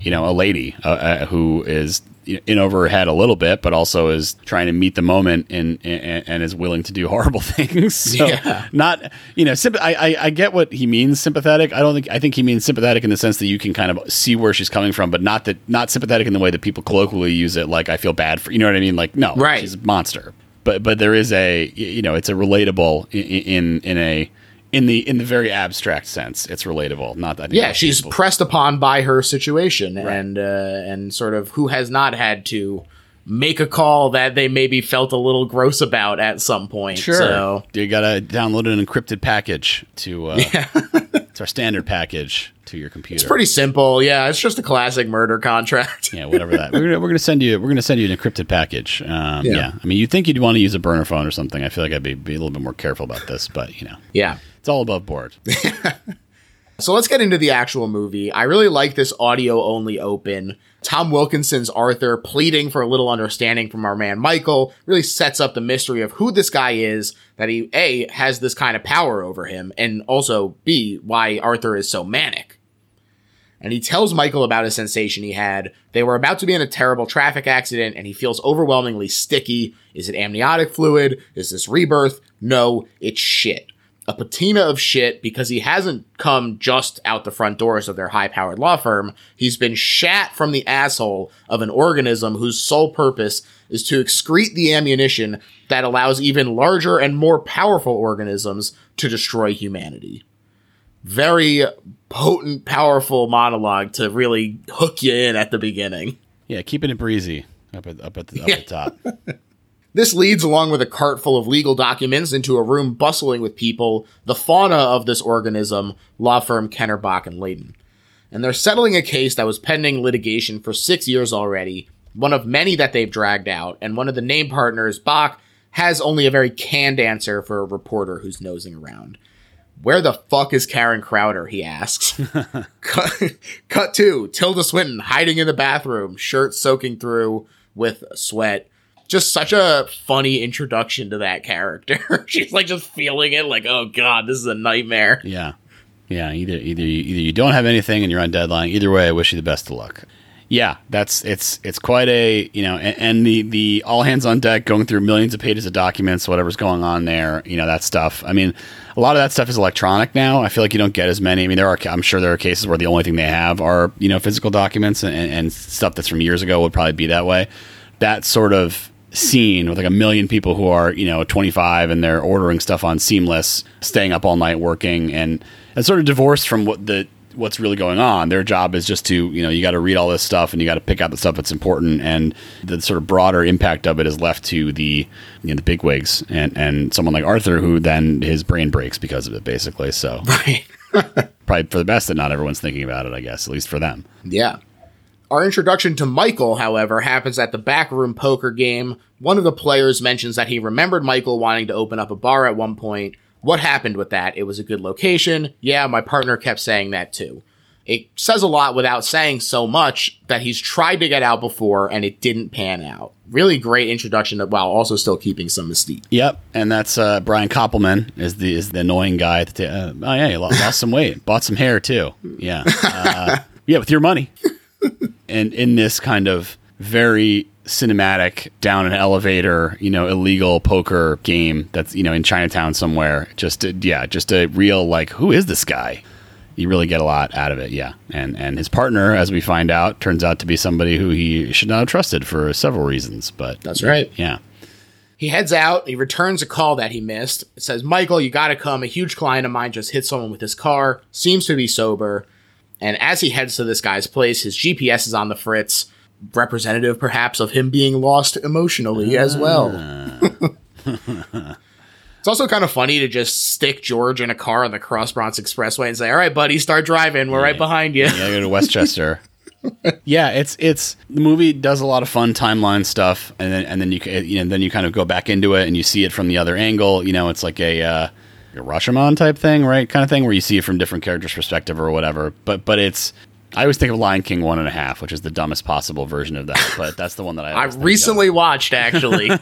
you know, a lady uh, uh, who is in over her head a little bit, but also is trying to meet the moment and and, and is willing to do horrible things. So Yeah. not you know, symp- I, I I get what he means sympathetic. I don't think I think he means sympathetic in the sense that you can kind of see where she's coming from, but not that not sympathetic in the way that people colloquially use it. Like I feel bad for you know what I mean. Like no, Right. she's a monster. But but there is a you know it's a relatable in in a in the in the very abstract sense. It's relatable. Not that yeah, she's pressed upon by her situation and uh, and sort of who has not had to make a call that they maybe felt a little gross about at some point. Sure. So you gotta download an encrypted package to uh, it's our standard package to your computer. it's pretty simple. Yeah, it's just a classic murder contract. yeah, whatever that. We're gonna, we're gonna send you we're gonna send you an encrypted package. Um, Yeah. yeah. I mean, you'd think you'd want to use a burner phone or something. I feel like I'd be, be a little bit more careful about this, but you know, yeah. it's all above board. So let's get into the actual movie. I really like this audio only open. Tom Wilkinson's Arthur pleading for a little understanding from our man Michael really sets up the mystery of who this guy is, that he A has this kind of power over him, and also B, why Arthur is so manic. And he tells Michael about a sensation he had. They were about to be in a terrible traffic accident, and he feels overwhelmingly sticky. Is it amniotic fluid? Is this rebirth? No, it's shit a patina of shit because he hasn't come just out the front doors of their high powered law firm. He's been shat from the asshole of an organism whose sole purpose is to excrete the ammunition that allows even larger and more powerful organisms to destroy humanity. Very potent, powerful monologue to really hook you in at the beginning. Yeah, keeping it breezy up at up at the, up Yeah. at the top. This leads, along with a cart full of legal documents, into a room bustling with people, the fauna of this organism, law firm Kenner, Bach, and Layton. And they're settling a case that was pending litigation for six years already, one of many that they've dragged out, and one of the name partners, Bach, has only a very canned answer for a reporter who's nosing around. Where the fuck is Karen Crowder? He asks. cut, cut two. Tilda Swinton hiding in the bathroom, shirt soaking through with sweat. Just such a funny introduction to that character. She's like just feeling it, like, oh god, this is a nightmare. Yeah, yeah. Either either you, either you don't have anything and you're on deadline. Either way, I wish you the best of luck. Yeah, that's it's it's quite a you know, and, and the the all hands on deck going through millions of pages of documents, whatever's going on there, you know that stuff. I mean, a lot of that stuff is electronic now. I feel like you don't get as many. I mean, there are I'm sure there are cases where the only thing they have are you know physical documents and, and stuff that's from years ago would probably be that way. That sort of scene with like a million people who are you know 25 and they're ordering stuff on Seamless, staying up all night working, and it's sort of divorced from what the what's really going on. Their job is just to, you know, you got to read all this stuff and you got to pick out the stuff that's important, and the sort of broader impact of it is left to the, you know, the bigwigs and and someone like Arthur, who then his brain breaks because of it, basically. So, Right. probably for the best that not everyone's thinking about it. I guess at least for them. Yeah. Our introduction to Michael, however, happens at the backroom poker game. One of the players mentions that he remembered Michael wanting to open up a bar at one point. What happened with that? It was a good location. Yeah, my partner kept saying that too. It says a lot without saying so much that he's tried to get out before and it didn't pan out. Really great introduction while also still keeping some mystique. Yep, and that's uh, Brian Koppelman is the is the annoying guy. That uh, oh yeah, he lost, lost some weight, bought some hair too. Yeah, uh, yeah, with your money. And in this kind of very cinematic down an elevator, you know, illegal poker game that's you know in Chinatown somewhere. Just a, yeah, just a real like, who is this guy? You really get a lot out of it, yeah. And and his partner, as we find out, turns out to be somebody who he should not have trusted for several reasons. But That's right. yeah. He heads out. He returns a call that he missed. It says, Michael, you gotta come. A huge client of mine just hit someone with his car. Seems to be sober. And as he heads to this guy's place, his GPS is on the fritz. Representative, perhaps, of him being lost emotionally as well. it's also kind of funny to just stick George in a car on the Cross Bronx Expressway and say, All right, buddy, start driving. We're right behind you. Yeah, go to Westchester. yeah, it's it's the movie does a lot of fun timeline stuff, and then and then you you know then you kind of go back into it and you see it from the other angle. You know, it's like a uh, a Rashomon type thing, right? Kind of thing where you see it from different characters' perspective or whatever. But but it's I always think of Lion King one and a half, which is the dumbest possible version of that. But that's the one that I I think of. recently watched, actually.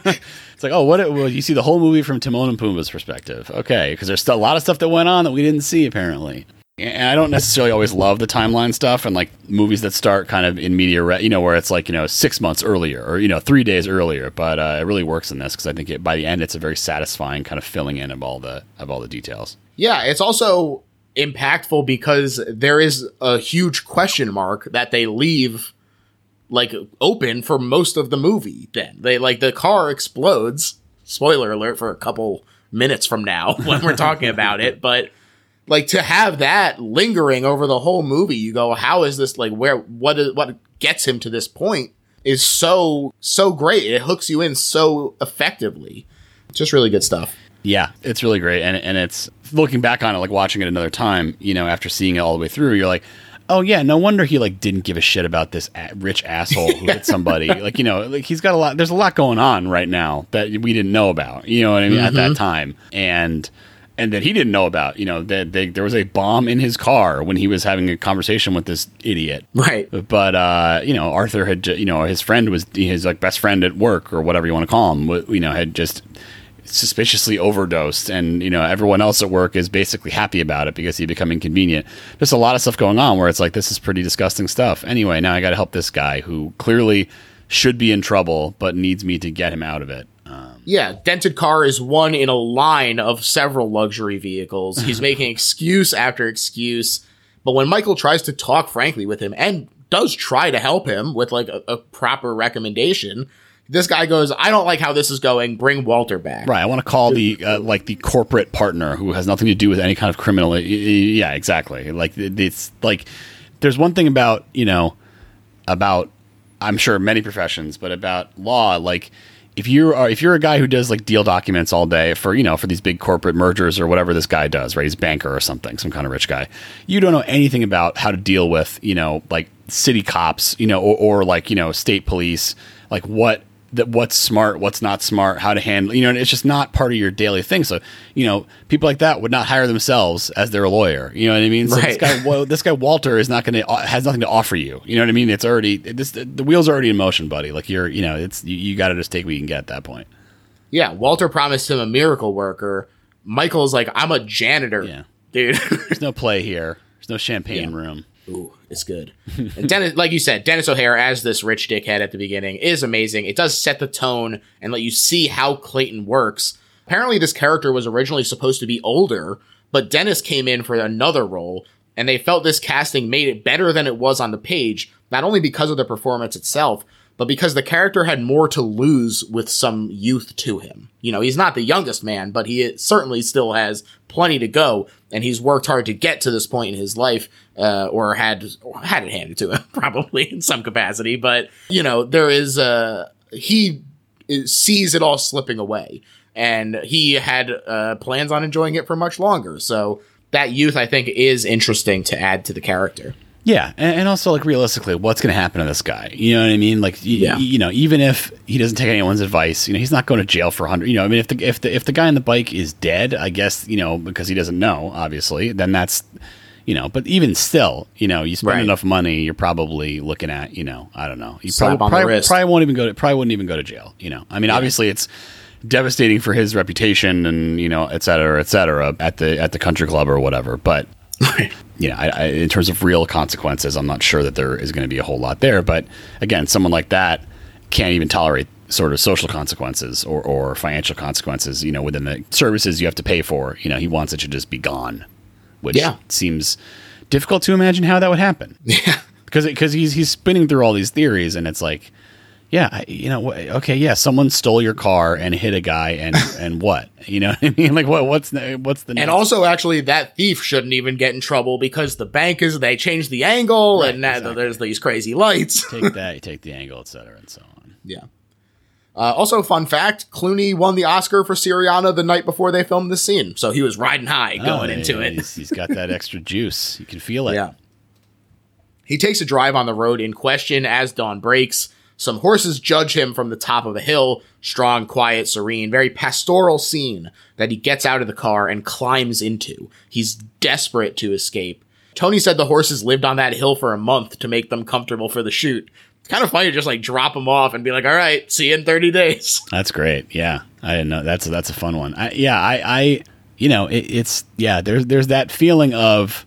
It's like, oh, what? It, well, you see the whole movie from Timon and Pumbaa's perspective. Okay, because there's still a lot of stuff that went on that we didn't see apparently. And I don't necessarily always love the timeline stuff and like movies that start kind of in media, re- you know, where it's like you know six months earlier or you know three days earlier. But uh, it really works in this because I think it, by the end it's a very satisfying kind of filling in of all the of all the details. Yeah, it's also impactful because there is a huge question mark that they leave like open for most of the movie then. They like the car explodes. Spoiler alert for a couple minutes from now when we're talking about it, but like to have that lingering over the whole movie, you go, how is this like where what is what gets him to this point is so so great. It hooks you in so effectively. Just really good stuff. Yeah, it's really great, and and it's looking back on it, like watching it another time, you know, after seeing it all the way through, you're like, oh yeah, no wonder he like didn't give a shit about this rich asshole who hit somebody. like you know, like he's got a lot. There's a lot going on right now that we didn't know about. You know what I mean? At that mm-hmm. time, and and that he didn't know about. You know that they, there was a bomb in his car when he was having a conversation with this idiot. Right. But uh, you know, Arthur had, you know, his friend was his like best friend at work or whatever you want to call him. You know, had just suspiciously overdosed, and you know, everyone else at work is basically happy about it because he become inconvenient. There's a lot of stuff going on where it's like this is pretty disgusting stuff. Anyway, now I got to help this guy who clearly should be in trouble, but needs me to get him out of it. Um, Yeah, dented car is one in a line of several luxury vehicles. He's making excuse after excuse. But when Michael tries to talk frankly with him and does try to help him with like a, a proper recommendation, this guy goes, I don't like how this is going. Bring Walter back. Right. I want to call the uh, like the corporate partner who has nothing to do with any kind of criminal. Yeah, exactly. Like it's like there's one thing about you know about I'm sure many professions, but about law. Like if you are uh, if you're a guy who does like deal documents all day for you know for these big corporate mergers or whatever this guy does, right? He's a banker or something, some kind of rich guy. You don't know anything about how to deal with you know like city cops, you know, or, or like you know state police, like what that what's smart, what's not smart, how to handle. You know, and it's just not part of your daily thing. So you know, people like that would not hire themselves as their lawyer. You know what I mean? So this Right. guy, well, this guy Walter is not going to uh, has nothing to offer you. You know what I mean? It's already this the wheels are already in motion, buddy. Like you're, you know, it's you, you got to just take what you can get at that point. Yeah, Walter promised him a miracle worker. Michael's like, I'm a janitor, Yeah. dude. There's no play here. There's no champagne room. Ooh, it's good. and Dennis, like you said, Denis O'Hare as this rich dickhead at the beginning is amazing. It does set the tone and let you see how Clayton works. Apparently, this character was originally supposed to be older, but Dennis came in for another role, and they felt this casting made it better than it was on the page, not only because of the performance itself, but because the character had more to lose with some youth to him. You know, he's not the youngest man, but he certainly still has plenty to go, and he's worked hard to get to this point in his life, uh, or had had it handed to him, probably in some capacity. But you know, there is uh, he sees it all slipping away, and he had uh, plans on enjoying it for much longer. So that youth, I think, is interesting to add to the character. Yeah, and, and also like realistically, what's going to happen to this guy? You know what I mean? Like, y- Yeah. you know, even if he doesn't take anyone's advice, you know, he's not going to jail for a hundred. You know, I mean, if the if the if the guy on the bike is dead, I guess you know because he doesn't know, obviously, then that's you know. But even still, you know, you spend Right. enough money, you're probably looking at you know, I don't know, you Slap probably on the probably, probably won't even go to probably wouldn't even go to jail. You know, I mean, obviously it's devastating for his reputation and you know, et cetera, et cetera, at the at the country club or whatever, but you know, I, I, in terms of real consequences, I'm not sure that there is going to be a whole lot there. But again, someone like that can't even tolerate sort of social consequences or, or financial consequences. You know, within the services you have to pay for. You know, he wants it to just be gone, which Yeah. seems difficult to imagine how that would happen. Yeah. Because because he's he's spinning through all these theories, and it's like, yeah, you know, okay, yeah, someone stole your car and hit a guy, and and what, you know, what I mean, like what what's the, what's the And next- also, actually, that thief shouldn't even get in trouble because the bank is they changed the angle, Right, and now exactly. there's these crazy lights. take that, you take the angle, et cetera, and so on. Yeah. Uh, also, fun fact: Clooney won the Oscar for Syriana the night before they filmed the scene, so he was riding high going Oh, into yeah, it. He's, he's got that extra juice. You can feel it. Yeah. He takes a drive on the road in question as dawn breaks. Some horses judge him from the top of a hill. Strong, quiet, serene, very pastoral scene that he gets out of the car and climbs into. He's desperate to escape. Tony said the horses lived on that hill for a month to make them comfortable for the shoot. It's kind of funny to just like drop them off and be like, all right, see you in 30 days. That's great. Yeah, I didn't know. That's that's a fun one. I, yeah, I, I, you know, it, it's yeah. There's there's that feeling of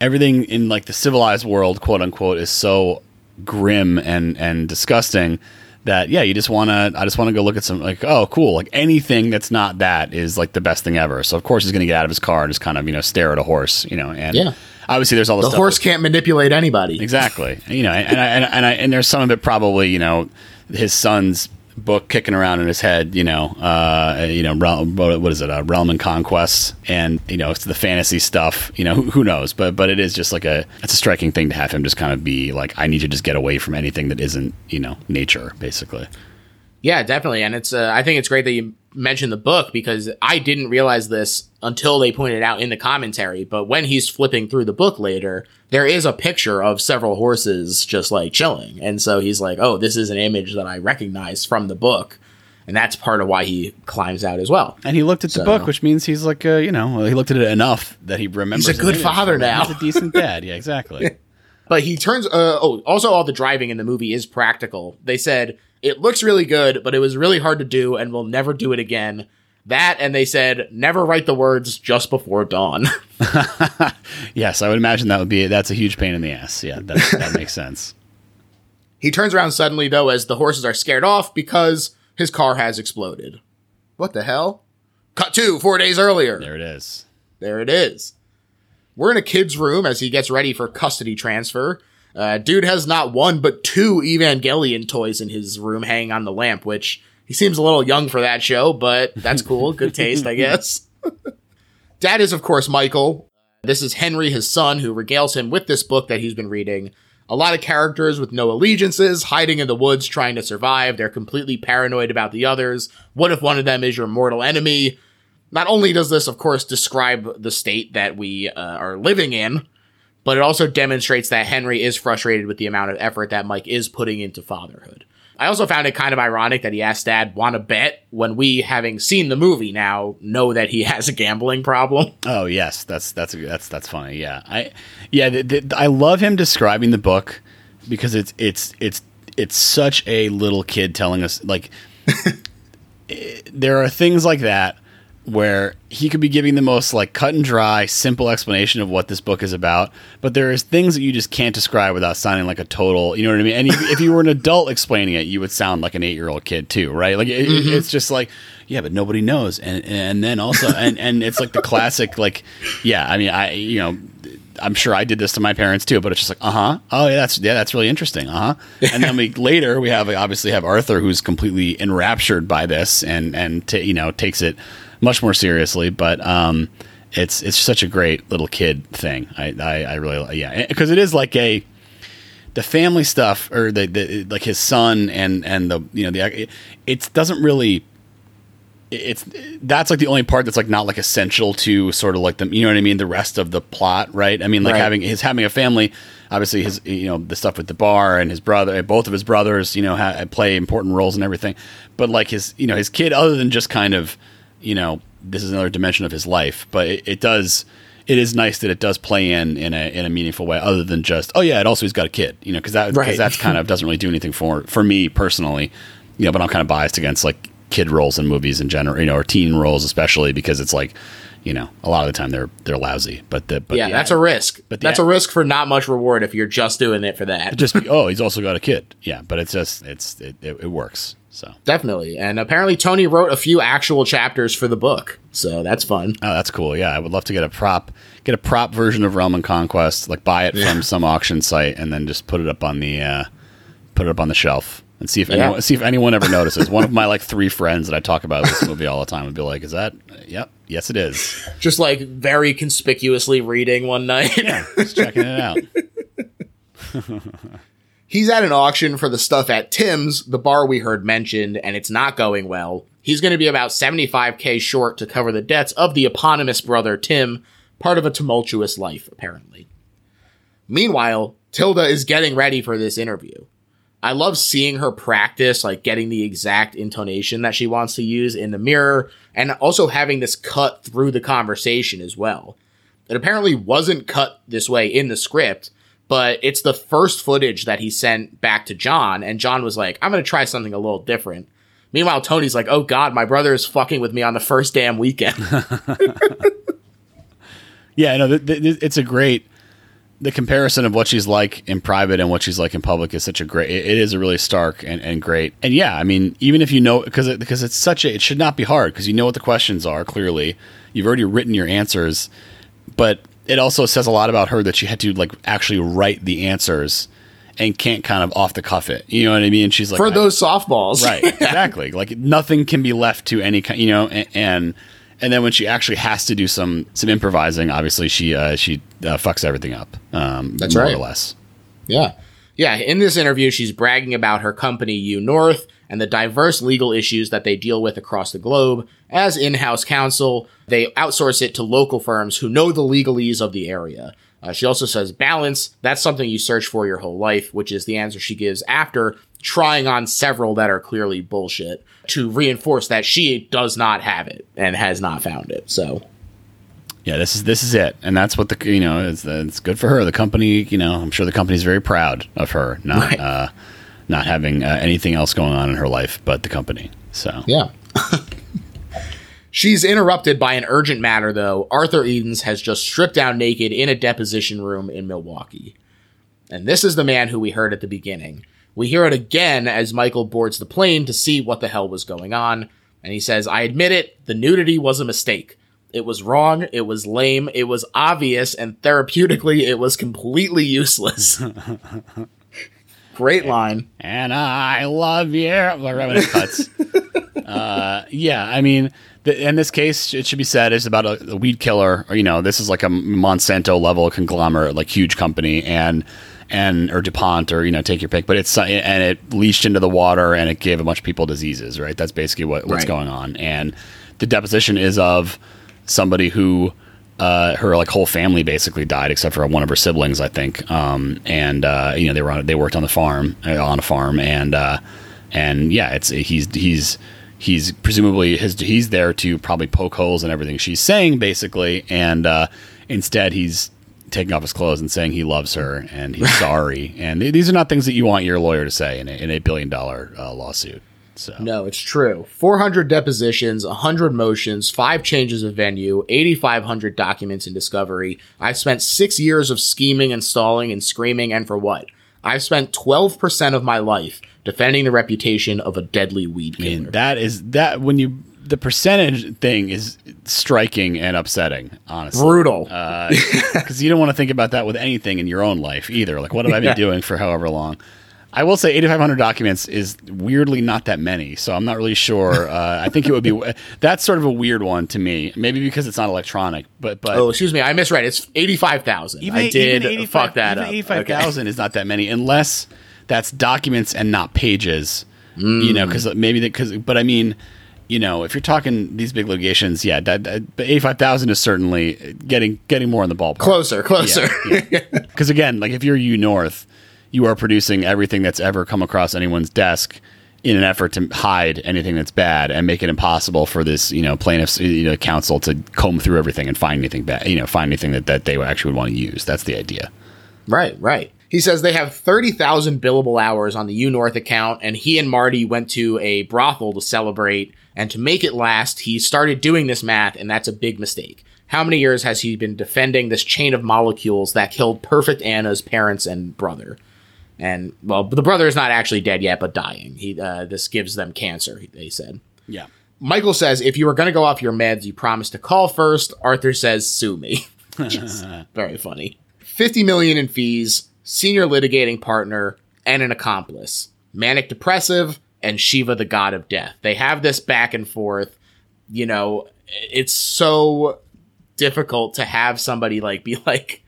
everything in like the civilized world, quote unquote, is so grim and and disgusting that yeah, you just want to. I just want to go look at some like oh cool, like anything that's not that is like the best thing ever. So of course he's gonna get out of his car and just kind of you know stare at a horse, you know, and Yeah. obviously there's all this The stuff horse can't manipulate anybody. Exactly. You know, and I, and and, I, and there's some of it probably you know his son's book kicking around in his head. You know, uh, you know, realm, what is it? Uh, realm and conquest, and you know, it's the fantasy stuff. You know, who, who knows? But but it is just like a it's a striking thing to have him just kind of be like, I need to just get away from anything that isn't you know nature, basically. Yeah, definitely. And it's uh, I think it's great that you mentioned the book because I didn't realize this until they pointed out in the commentary. But when he's flipping through the book later, there is a picture of several horses just like chilling. And so he's like, "Oh, this is an image that I recognize from the book." And that's part of why he climbs out as well. And he looked at the So- book, which means he's like, uh, you know, he looked at it enough that he remembers. He's a good father now. He's a decent dad. Yeah, exactly. But he turns. Uh, oh, also, all the driving in the movie is practical. They said it looks really good, but it was really hard to do, and we'll never do it again. That, and they said never write the words just before dawn. yes, I would imagine that would be that's a huge pain in the ass. Yeah, that, that makes sense. he turns around suddenly, though, as the horses are scared off because his car has exploded. What the hell? Cut two, four days earlier. There it is. There it is. We're in a kid's room as he gets ready for custody transfer. Uh, dude has not one but two Evangelion toys in his room hanging on the lamp, which he seems a little young for that show, but that's cool. Good taste, I guess. Dad is, of course, Michael. This is Henry, his son, who regales him with this book that he's been reading. A lot of characters with no allegiances, hiding in the woods trying to survive. They're completely paranoid about the others. What if one of them is your mortal enemy? Not only does this, of course, describe the state that we uh, are living in, but it also demonstrates that Henry is frustrated with the amount of effort that Mike is putting into fatherhood. I also found it kind of ironic that he asked dad, want to bet when we, having seen the movie now, know that he has a gambling problem. Oh yes, that's that's that's that's funny. Yeah, I yeah, I love him describing the book because it's it's it's it's such a little kid telling us like eh, there are things like that where he could be giving the most like cut and dry, simple explanation of what this book is about, but there is things that you just can't describe without sounding like a total, you know what I mean? And if you were an adult explaining it, you would sound like an eight year old kid too, right? Like it, Mm-hmm. it's just like, yeah, but nobody knows, and and then also, and and it's like the classic, like, yeah, I mean, I you know. I'm sure I did this to my parents too, but it's just like, uh huh. Oh yeah, that's yeah, that's really interesting. Uh huh. And then we later we have obviously have Arthur who's completely enraptured by this and and ta you know takes it much more seriously. But um, it's it's such a great little kid thing. I I, I really yeah because it is like a the family stuff or the, the like his son and and the you know the it, it doesn't really it's that's like the only part that's like not like essential to sort of like the you know what I mean the rest of the plot right I mean like Right. having his having a family obviously his you know the stuff with the bar and his brother both of his brothers you know ha- play important roles and everything but like his you know his kid other than just kind of you know this is another dimension of his life but it, it does it is nice that it does play in in a in a meaningful way other than just oh yeah it also he's got a kid you know because that Right. that's kind of doesn't really do anything for for me personally you know but I'm kind of biased against like kid roles in movies in general you know or teen roles especially because it's like you know a lot of the time they're they're lousy but the but yeah, the- that's a risk. but that's a risk for not much reward if you're just doing it for that. just oh he's also got a kid yeah but it's just it's it, it, it works so Definitely. And apparently Tony wrote a few actual chapters for the book. So that's fun. Oh, that's cool. Yeah, I would love to get a prop, get a prop version of Realm and Conquest, like buy it from some auction site, and then just put it up on the, uh, put it up on the shelf, and see if Yeah. anyone, see if anyone ever notices. One of my like three friends that I talk about this movie all the time would be like, "Is that? Yep, yes, it is." Just like very conspicuously reading one night. Just checking it out. He's at an auction for the stuff at Tim's, the bar we heard mentioned, and it's not going well. He's going to be about 75k short to cover the debts of the eponymous brother Tim, part of a tumultuous life, apparently. Meanwhile, Tilda is getting ready for this interview. I love seeing her practice, like getting the exact intonation that she wants to use in the mirror, and also having this cut through the conversation as well. It apparently wasn't cut this way in the script, but it's the first footage that he sent back to John, and John was like, I'm gonna try something a little different. Meanwhile, Tony's like, oh god, my brother is fucking with me on the first damn weekend. Yeah, no, th- th- it's a great. The comparison of what she's like in private and what she's like in public is such a great. It, is a really stark and, and great. And yeah, I mean, even if you know because it, because it's such a, it should not be hard because you know what the questions are clearly. You've already written your answers, but it also says a lot about her that she had to like actually write the answers and can't kind of off the cuff it. You know what I mean? She's like For those softballs. right exactly like nothing can be left to any kind you know and, and and then when she actually has to do some some improvising obviously she uh she uh, fucks everything up um That's more right. or less Yeah. Yeah, in this interview, she's bragging about her company, U North, and the diverse legal issues that they deal with across the globe. As in house counsel, they outsource it to local firms who know the legalese of the area. Uh, she also says, balance, that's something you search for your whole life, which is the answer she gives after trying on several that are clearly bullshit to reinforce that she does not have it and has not found it. So, yeah this is this is it and that's what the you know it's it's good for her the company you know i'm sure the company's very proud of her not Right. uh not having uh, anything else going on in her life but the company so Yeah. She's interrupted by an urgent matter, though. Arthur Edens has just stripped down naked in a deposition room in Milwaukee. And this is the man who we heard at the beginning. We hear it again as Michael boards the plane to see what the hell was going on. And he says, I admit it, the nudity was a mistake. It was wrong, it was lame, it was obvious, and therapeutically, it was completely useless. Great line. and I love you. Right when it cuts. uh, yeah, I mean, th- in this case, it should be said it's about a, a weed killer. Or, you know, this is like a Monsanto level conglomerate, like huge company, and and or Dupont, or you know, take your pick. But it's and it leached into the water, and it gave a bunch of people diseases. Right, that's basically what, what's Right. going on. And the deposition is of somebody who uh, her like whole family basically died except for one of her siblings, I think. Um, and uh, you know they were on, they worked on the farm uh, on a farm, and uh, And yeah, it's he's he's he's presumably his he's there to probably poke holes in everything she's saying, basically, and uh, instead he's taking off his clothes and saying he loves her and he's sorry. And these are not things that you want your lawyer to say in a, in a billion dollar uh, lawsuit. So No, it's true. 400 depositions, 100 motions, five changes of venue, 8,500 documents in discovery. I've spent six years of scheming and stalling and screaming, and for what? I've spent 12% of my life defending the reputation of a deadly weed I killer. mean, that is that when you the percentage thing is striking and upsetting, honestly. Brutal. Uh, because you don't want to think about that with anything in your own life either. Like, what have I been Yeah. doing for however long? I will say 8,500 documents is weirdly not that many, so I'm not really sure. Uh, I think it would be that's sort of a weird one to me. Maybe because it's not electronic, but but oh, excuse me. I misread. It's 85,000. I did even fuck that even up. 85,000 is not that many unless that's documents and not pages. You know, because maybe because, but I mean, you know, if you're talking these big litigations, yeah, that, that but 85,000 is certainly getting getting more in the ballpark. Closer, closer. Because again, like if you're U North, you are producing everything that's ever come across anyone's desk in an effort to hide anything that's bad and make it impossible for this, you know, plaintiffs, you know, counsel to comb through everything and find anything bad, you know, find anything that, that they actually would want to use. That's the idea. Right, right. He says they have 30,000 billable hours on the U North account, and he and Marty went to a brothel to celebrate. And to make it last, he started doing this math, and that's a big mistake. How many years has he been defending this chain of molecules that killed Perfect Anna's parents and brother? And, well, the brother is not actually dead yet, but dying. He, uh, this gives them cancer, they said. Yeah. Michael says, if you were going to go off your meds, you promised to call first. Arthur says, sue me. Very funny. 50 million in fees, senior litigating partner, and an accomplice. Manic depressive and Shiva the god of death. They have this back and forth. You know, it's so difficult to have somebody like be like,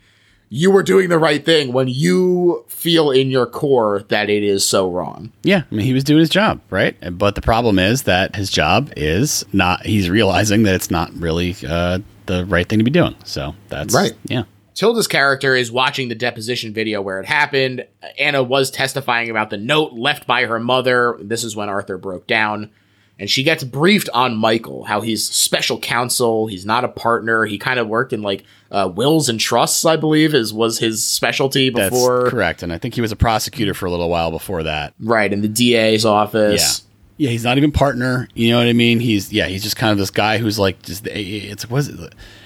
you were doing the right thing when you feel in your core that it is so wrong. Yeah, I mean, he was doing his job, right? But the problem is that his job is not. He's realizing that it's not really uh, the right thing to be doing. So that's Right. Yeah, Tilda's character is watching the deposition video where it happened. Anna was testifying about the note left by her mother. This is when Arthur broke down. And she gets briefed on Michael, how he's special counsel. He's not a partner. He kind of worked in like uh, wills and trusts, I believe, is was his specialty that's before. correct. And I think he was a prosecutor for a little while before that. Right in the DA's office. Yeah, Yeah, he's not even partner. You know what I mean? He's yeah, he's just kind of this guy who's like just it's was it,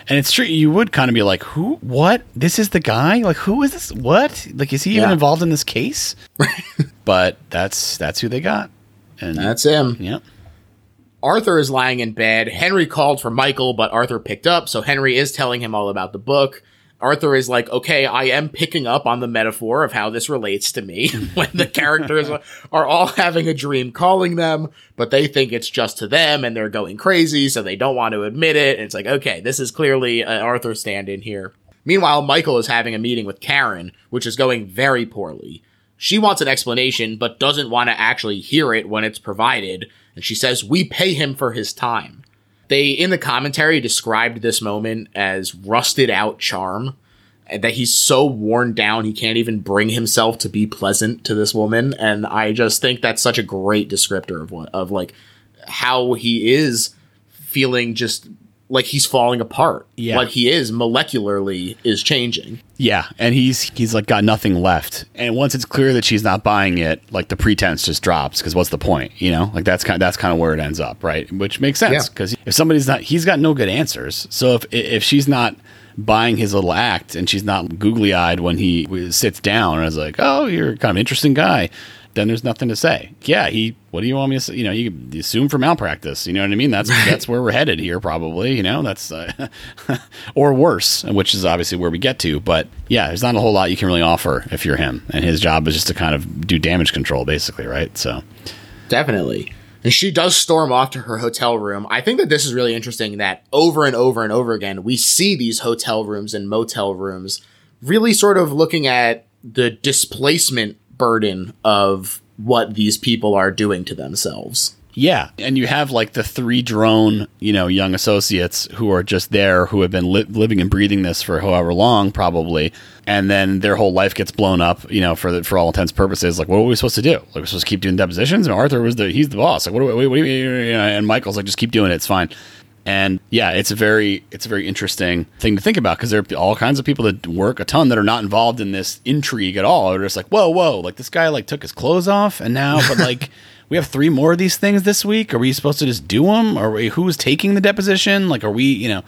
and it's true. You would kind of be like, who? What? This is the guy? Like, who is this? What? Like, is he even Yeah. involved in this case? but that's that's who they got, and That's him. yeah. Arthur is lying in bed. Henry called for Michael, but Arthur picked up, so Henry is telling him all about the book. Arthur is like, okay, I am picking up on the metaphor of how this relates to me when the characters are all having a dream calling them, but they think it's just to them and they're going crazy, so they don't want to admit it. And it's like, okay, this is clearly uh, an Arthur stand in here. Meanwhile, Michael is having a meeting with Karen, which is going very poorly. She wants an explanation, but doesn't want to actually hear it when it's provided. And she says, We pay him for his time. They, in the commentary, described this moment as rusted out charm. And that he's so worn down, he can't even bring himself to be pleasant to this woman. And I just think that's such a great descriptor of what, of like, how he is feeling just like he's falling apart. Yeah. What he is molecularly is changing. Yeah, and he's he's like got nothing left. And once it's clear that she's not buying it, like the pretense just drops because what's the point? You know, like that's kind that's kind of where it ends up, right? Which makes sense Yeah. because if somebody's not, he's got no good answers. So if if she's not buying his little act and she's not googly eyed when he sits down and is like, oh, you're kind of an interesting guy. Then there's nothing to say. Yeah, he. What do you want me to say? You know, you assume for malpractice. You know what I mean? That's that's where we're headed here, probably. You know, that's uh, or worse, which is obviously where we get to. But yeah, there's not a whole lot you can really offer if you're him, and his job is just to kind of do damage control, basically, right? So Definitely. And she does storm off to her hotel room. I think that this is really interesting that over and over and over again, we see these hotel rooms and motel rooms really sort of looking at the displacement burden of what these people are doing to themselves. Yeah, and you have like the three drone, you know, young associates who are just there, who have been li- living and breathing this for however long, probably, and then their whole life gets blown up, you know, for the, for all intents purposes. Like, what were we supposed to do? Like, we're supposed to keep doing depositions, and Arthur was the he's the boss. Like, what do we? We you know, and Michael's like, just keep doing it. It's fine. And yeah, it's a very it's a very interesting thing to think about because there are all kinds of people that work a ton that are not involved in this intrigue at all. They're just like, whoa, whoa, like this guy like took his clothes off, and now, but like. we have three more of these things this week. Are we supposed to just do them? Are we, who's taking the deposition? Like, are we, you know,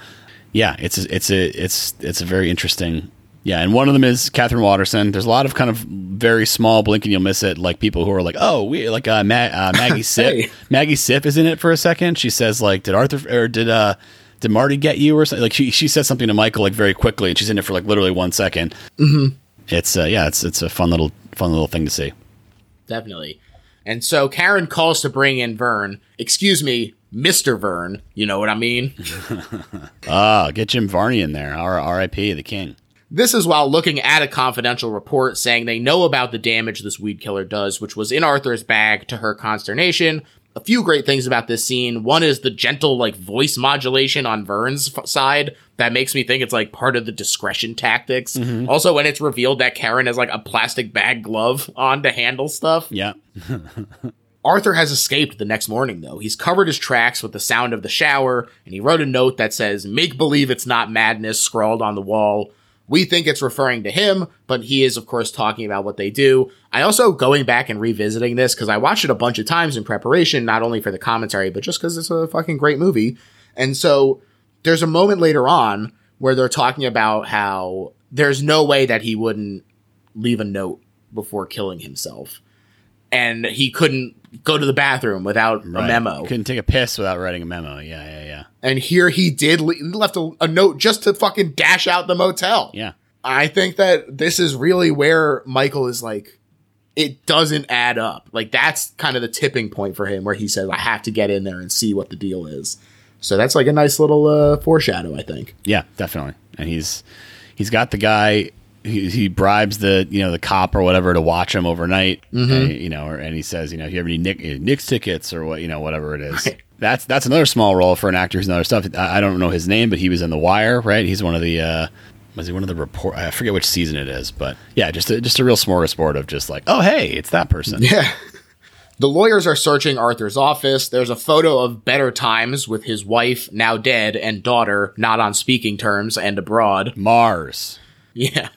yeah, it's a, it's a, it's, it's a very interesting. Yeah. And one of them is Katherine Waterston. There's a lot of kind of very small blink and you'll miss it. Like people who are like, oh, we like, uh, Ma- uh Maggie Siff, Hey. Maggie Siff is in it for a second. She says like, did Arthur or did, uh, did Marty get you or something? Like she, she says something to Michael like very quickly and she's in it for like literally one second. Mm-hmm. It's, uh, yeah, it's, it's a fun little, fun little thing to see. Definitely. And so Karen calls to bring in Vern. Excuse me, Mr. Vern. You know what I mean? Ah, get Jim Varney in there. R- R.I.P. the king. This is while looking at a confidential report saying they know about the damage this weed killer does, which was in Arthur's bag to her consternation. A few great things about this scene. One is the gentle, like, voice modulation on Vern's f- side. That makes me think it's, like, part of the discretion tactics. Mm-hmm. Also, when it's revealed that Karen has, like, a plastic bag glove on to handle stuff. Yeah. Arthur has escaped the next morning, though. He's covered his tracks with the sound of the shower, and he wrote a note that says, Make believe it's not madness, scrawled on the wall. We think it's referring to him, but he is, of course, talking about what they do. I also, going back and revisiting this, because I watched it a bunch of times in preparation, not only for the commentary, but just because it's a fucking great movie. And so there's a moment later on where they're talking about how there's no way that he wouldn't leave a note before killing himself. And he couldn't go to the bathroom without a memo. Couldn't take a piss without writing a memo. Yeah, yeah, yeah. And here he did le- left a, a note just to fucking dash out the motel. Yeah. I think that this is really where Michael is like, it doesn't add up. Like that's kind of the tipping point for him where he says, I have to get in there and see what the deal is. So that's like a nice little uh, foreshadow, I think. Yeah, definitely. And he's he's got the guy he, he bribes the you know the cop or whatever to watch him overnight. And, you know, or, and he says, you know, if you have any Nick, Knicks tickets or what, you know, whatever it is. Right. That's that's another small role for an actor who's in other stuff. I, I don't know his name, but he was in The Wire, right? He's one of the. uh was he one of the report? I forget which season it is, but yeah, just a, just a real smorgasbord of just like, oh hey, it's that person. Yeah. The lawyers are searching Arthur's office. There's a photo of better times with his wife, now dead, and daughter, not on speaking terms and abroad. Mars. Yeah.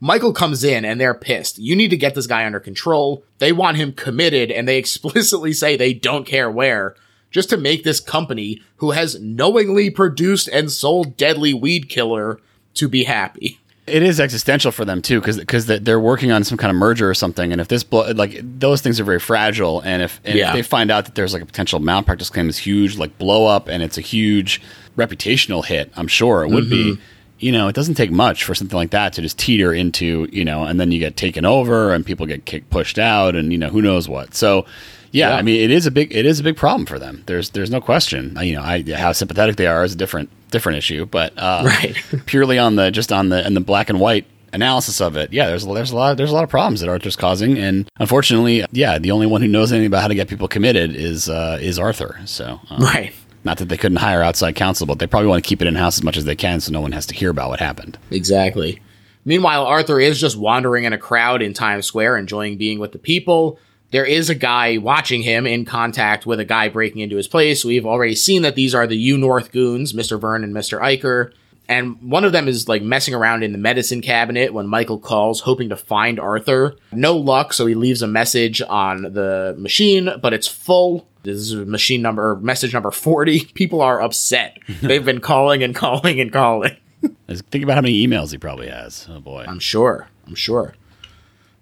Michael comes in and they're pissed. You need to get this guy under control. They want him committed and they explicitly say they don't care where. Just to make this company, who has knowingly produced and sold deadly weed killer, to be happy. It is existential for them too, because because they're working on some kind of merger or something, and if this blow, like those things are very fragile, and if and Yeah. if they find out that there's like a potential malpractice claim, is huge, like blow up, and it's a huge reputational hit, I'm sure it would be. Mm-hmm. You know, it doesn't take much for something like that to just teeter into you know, and then you get taken over, and people get kicked, pushed out, and you know, who knows what. So. Yeah, Yeah. I mean, it is a big it is a big problem for them. There's there's no question. You know, I, how sympathetic they are is a different different issue, but uh, Right. purely on the just on the and the black and white analysis of it, yeah, there's there's a lot there's a lot of problems that Arthur's causing, and unfortunately, yeah, the only one who knows anything about how to get people committed is uh, is Arthur. So, um, Right. Not that they couldn't hire outside counsel, but they probably want to keep it in house as much as they can, so no one has to hear about what happened. Exactly. Meanwhile, Arthur is just wandering in a crowd in Times Square, enjoying being with the people. There is a guy watching him in contact with a guy breaking into his place. We've already seen that these are the U North goons, Mr. Vern and Mr. Iker. And one of them is like messing around in the medicine cabinet when Michael calls, hoping to find Arthur. No luck, so he leaves a message on the machine, but it's full. This is machine number, or message number 40. People are upset. They've been calling and calling and calling. Think about how many emails he probably has. Oh boy, I'm sure. I'm sure.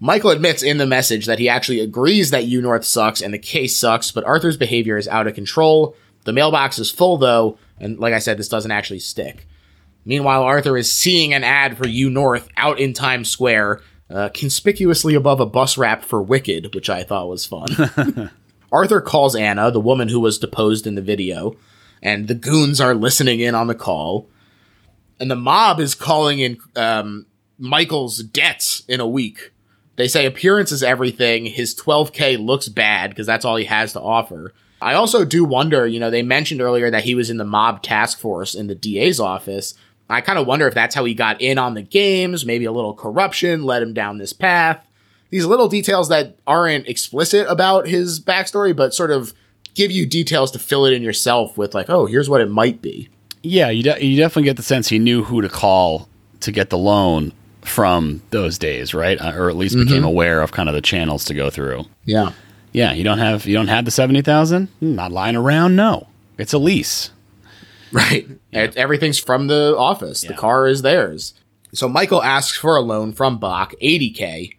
Michael admits in the message that he actually agrees that U North sucks and the case sucks, but Arthur's behavior is out of control. The mailbox is full though, and like I said, this doesn't actually stick. Meanwhile, Arthur is seeing an ad for U North out in Times Square, uh, conspicuously above a bus wrap for Wicked, which I thought was fun. Arthur calls Anna, the woman who was deposed in the video, and the goons are listening in on the call. And the mob is calling in um, Michael's debts in a week. They say appearance is everything. His 12K looks bad because that's all he has to offer. I also do wonder, you know, they mentioned earlier that he was in the mob task force in the DA's office. I kind of wonder if that's how he got in on the games, maybe a little corruption led him down this path. These little details that aren't explicit about his backstory, but sort of give you details to fill it in yourself with, like, oh, here's what it might be. Yeah, you, de- you definitely get the sense he knew who to call to get the loan from those days, right? Uh, or at least became aware of kind of the channels to go through. Yeah. Yeah, you don't have you don't have the seventy thousand. Not lying around. No, it's a lease. Right. It- Everything's from the office. The car is theirs. So Michael asks for a loan from Bach, 80k,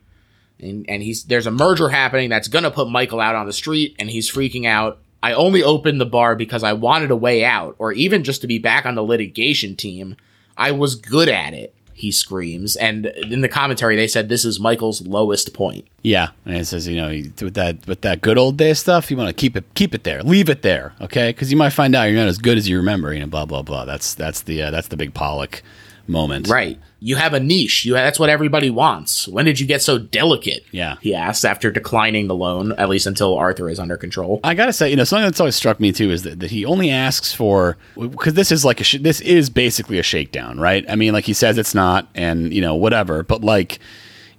and and he's there's a merger happening that's gonna put Michael out on the street, and he's freaking out. I only opened the bar because I wanted a way out, or even just to be back on the litigation team. I was good at it. He screams, and in the commentary they said this is Michael's lowest point. Yeah, and it says you know with that with that good old day stuff, you want to keep it keep it there, leave it there, okay? Because you might find out you're not as good as you remember. You know, blah blah blah. That's that's the uh, that's the big Pollack moment. Right. You have a niche. You that's what everybody wants. When did you get so delicate? Yeah. He asks after declining the loan, at least until Arthur is under control. I gotta say, you know, something that's always struck me too is that, that he only asks for because this is like a sh- this is basically a shakedown, right? I mean, like he says it's not, and you know, whatever. But like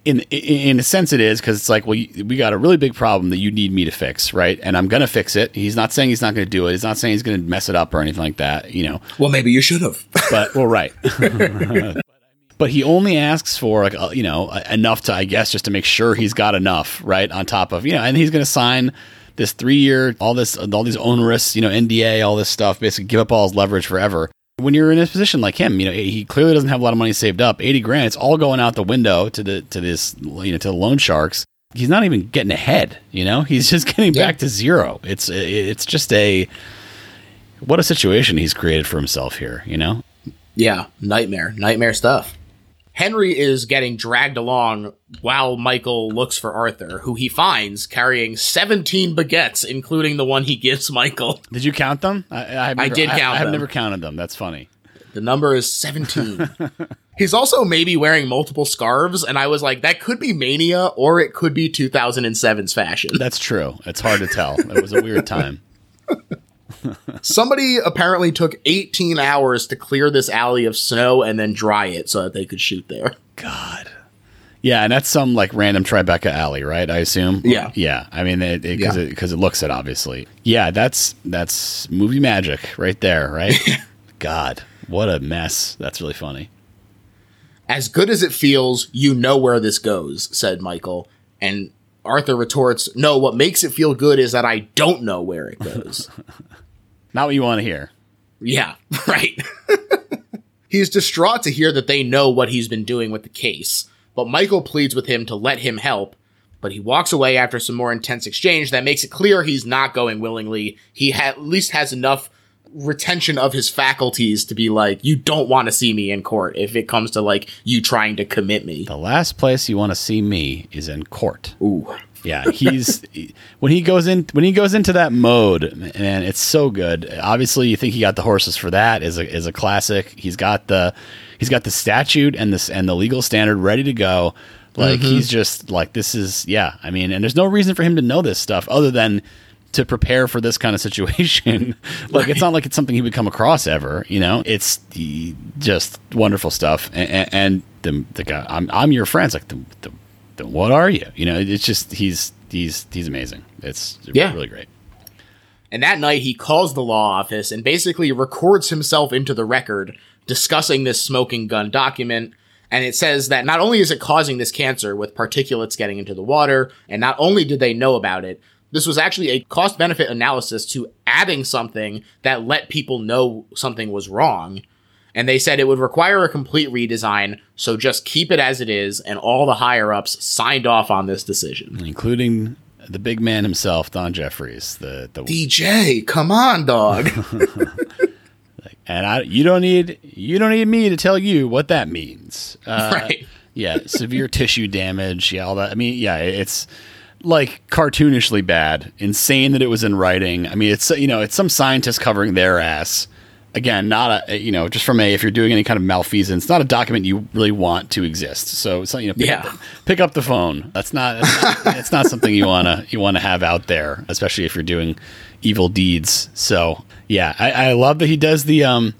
in in, a sense, it is because it's like, well, we got a really big problem that you need me to fix, right? And I'm gonna fix it. He's not saying he's not gonna do it. He's not saying he's gonna mess it up or anything like that, you know. Well, maybe you should have. But well, right. but he only asks for like uh, you know uh, enough to I guess just to make sure he's got enough right on top of you know, and he's going to sign this three year all this all these onerous you know NDA all this stuff basically give up all his leverage forever. When you're in a position like him, you know he clearly doesn't have a lot of money saved up. Eighty grand, it's all going out the window to the to this you know to the loan sharks. He's not even getting ahead. You know, he's just getting Yeah. back to zero. It's it's just a what a situation he's created for himself here. You know, yeah, nightmare, nightmare stuff. Henry is getting dragged along while Michael looks for Arthur, who he finds carrying 17 baguettes, including the one he gives Michael. Did you count them? I, I never- did count I, have never counted them. That's funny. The number is 17. He's also maybe wearing multiple scarves, and I was like, that could be Mania or it could be 2007's fashion. That's true. It's hard to tell. It was a weird time. Somebody apparently took 18 hours to clear this alley of snow and then dry it so that they could shoot there. God. Yeah, and that's some like random Tribeca alley, right? I assume. Yeah. Yeah. I mean, it because Yeah. it, because it, looks it obviously. Yeah, that's that's movie magic right there, right? God, what a mess. That's really funny. As good as it feels, you know where this goes, said Michael. And Arthur retorts, No, what makes it feel good is that I don't know where it goes. Not what you want to hear. yeah, right. he's distraught to hear that they know what he's been doing with the case, but Michael pleads with him to let him help. But he walks away after some more intense exchange that makes it clear he's not going willingly. He ha- at least has enough retention of his faculties to be like, you don't want to see me in court if it comes to like you trying to commit me. The last place you want to see me is in court. Ooh. Yeah, he's when he goes in when he goes into that mode, man, it's so good. Obviously, you think he got the horses for that is a is a classic. He's got the he's got the statute and this and the legal standard ready to go. Like mm-hmm. he's just like this is yeah. I mean, and there's no reason for him to know this stuff other than to prepare for this kind of situation. like it's not like it's something he would come across ever. You know, it's the, just wonderful stuff. And, and the the guy, I'm I'm your friend. It's like the, the then what are you? You know, it's just he's he's he's amazing. It's Yeah. really great. And that night, he calls the law office and basically records himself into the record discussing this smoking gun document. And it says that not only is it causing this cancer with particulates getting into the water, and not only did they know about it, this was actually a cost benefit analysis to adding something that let people know something was wrong. And they said it would require a complete redesign, so just keep it as it is, and all the higher ups signed off on this decision. Including the big man himself, Don Jeffries. The the DJ, come on, dog. and I you don't need you don't need me to tell you what that means. Uh, right. Yeah, severe tissue damage. Yeah, all that. I mean, yeah, it's like cartoonishly bad. Insane that it was in writing. I mean, it's you know, it's some scientist covering their ass. Again, not a you know just from a if you're doing any kind of malfeasance, not a document you really want to exist. So it's not you know pick, Yeah. up, the, pick up the phone. That's not it's not, something you wanna you wanna have out there, especially if you're doing evil deeds. So yeah, I, I love that he does the um.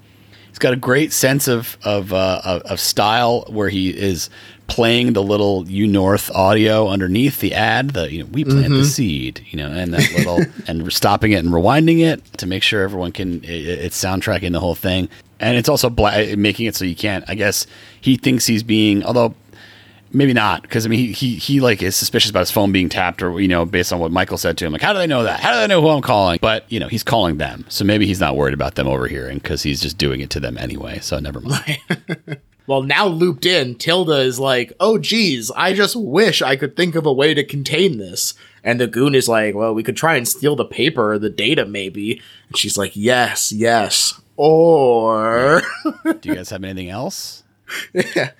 He's got a great sense of of, uh, of of style where he is playing the little U North audio underneath the ad. The you know we plant the mm-hmm. seed, you know, and that little and stopping it and rewinding it to make sure everyone can it, it's soundtracking the whole thing. And it's also black, making it so you can't. I guess he thinks he's being, although maybe not, because I mean he, he he like is suspicious about his phone being tapped, or you know, based on what Michael said to him. Like, how do they know that? How do they know who I'm calling? But you know, he's calling them, so maybe he's not worried about them overhearing because he's just doing it to them anyway. So never mind. Well, now looped in, Tilda is like, oh, geez, I just wish I could think of a way to contain this. And the goon is like, well, we could try and steal the paper or the data, maybe. And she's like, yes, yes. Or. do you guys have anything else? yeah.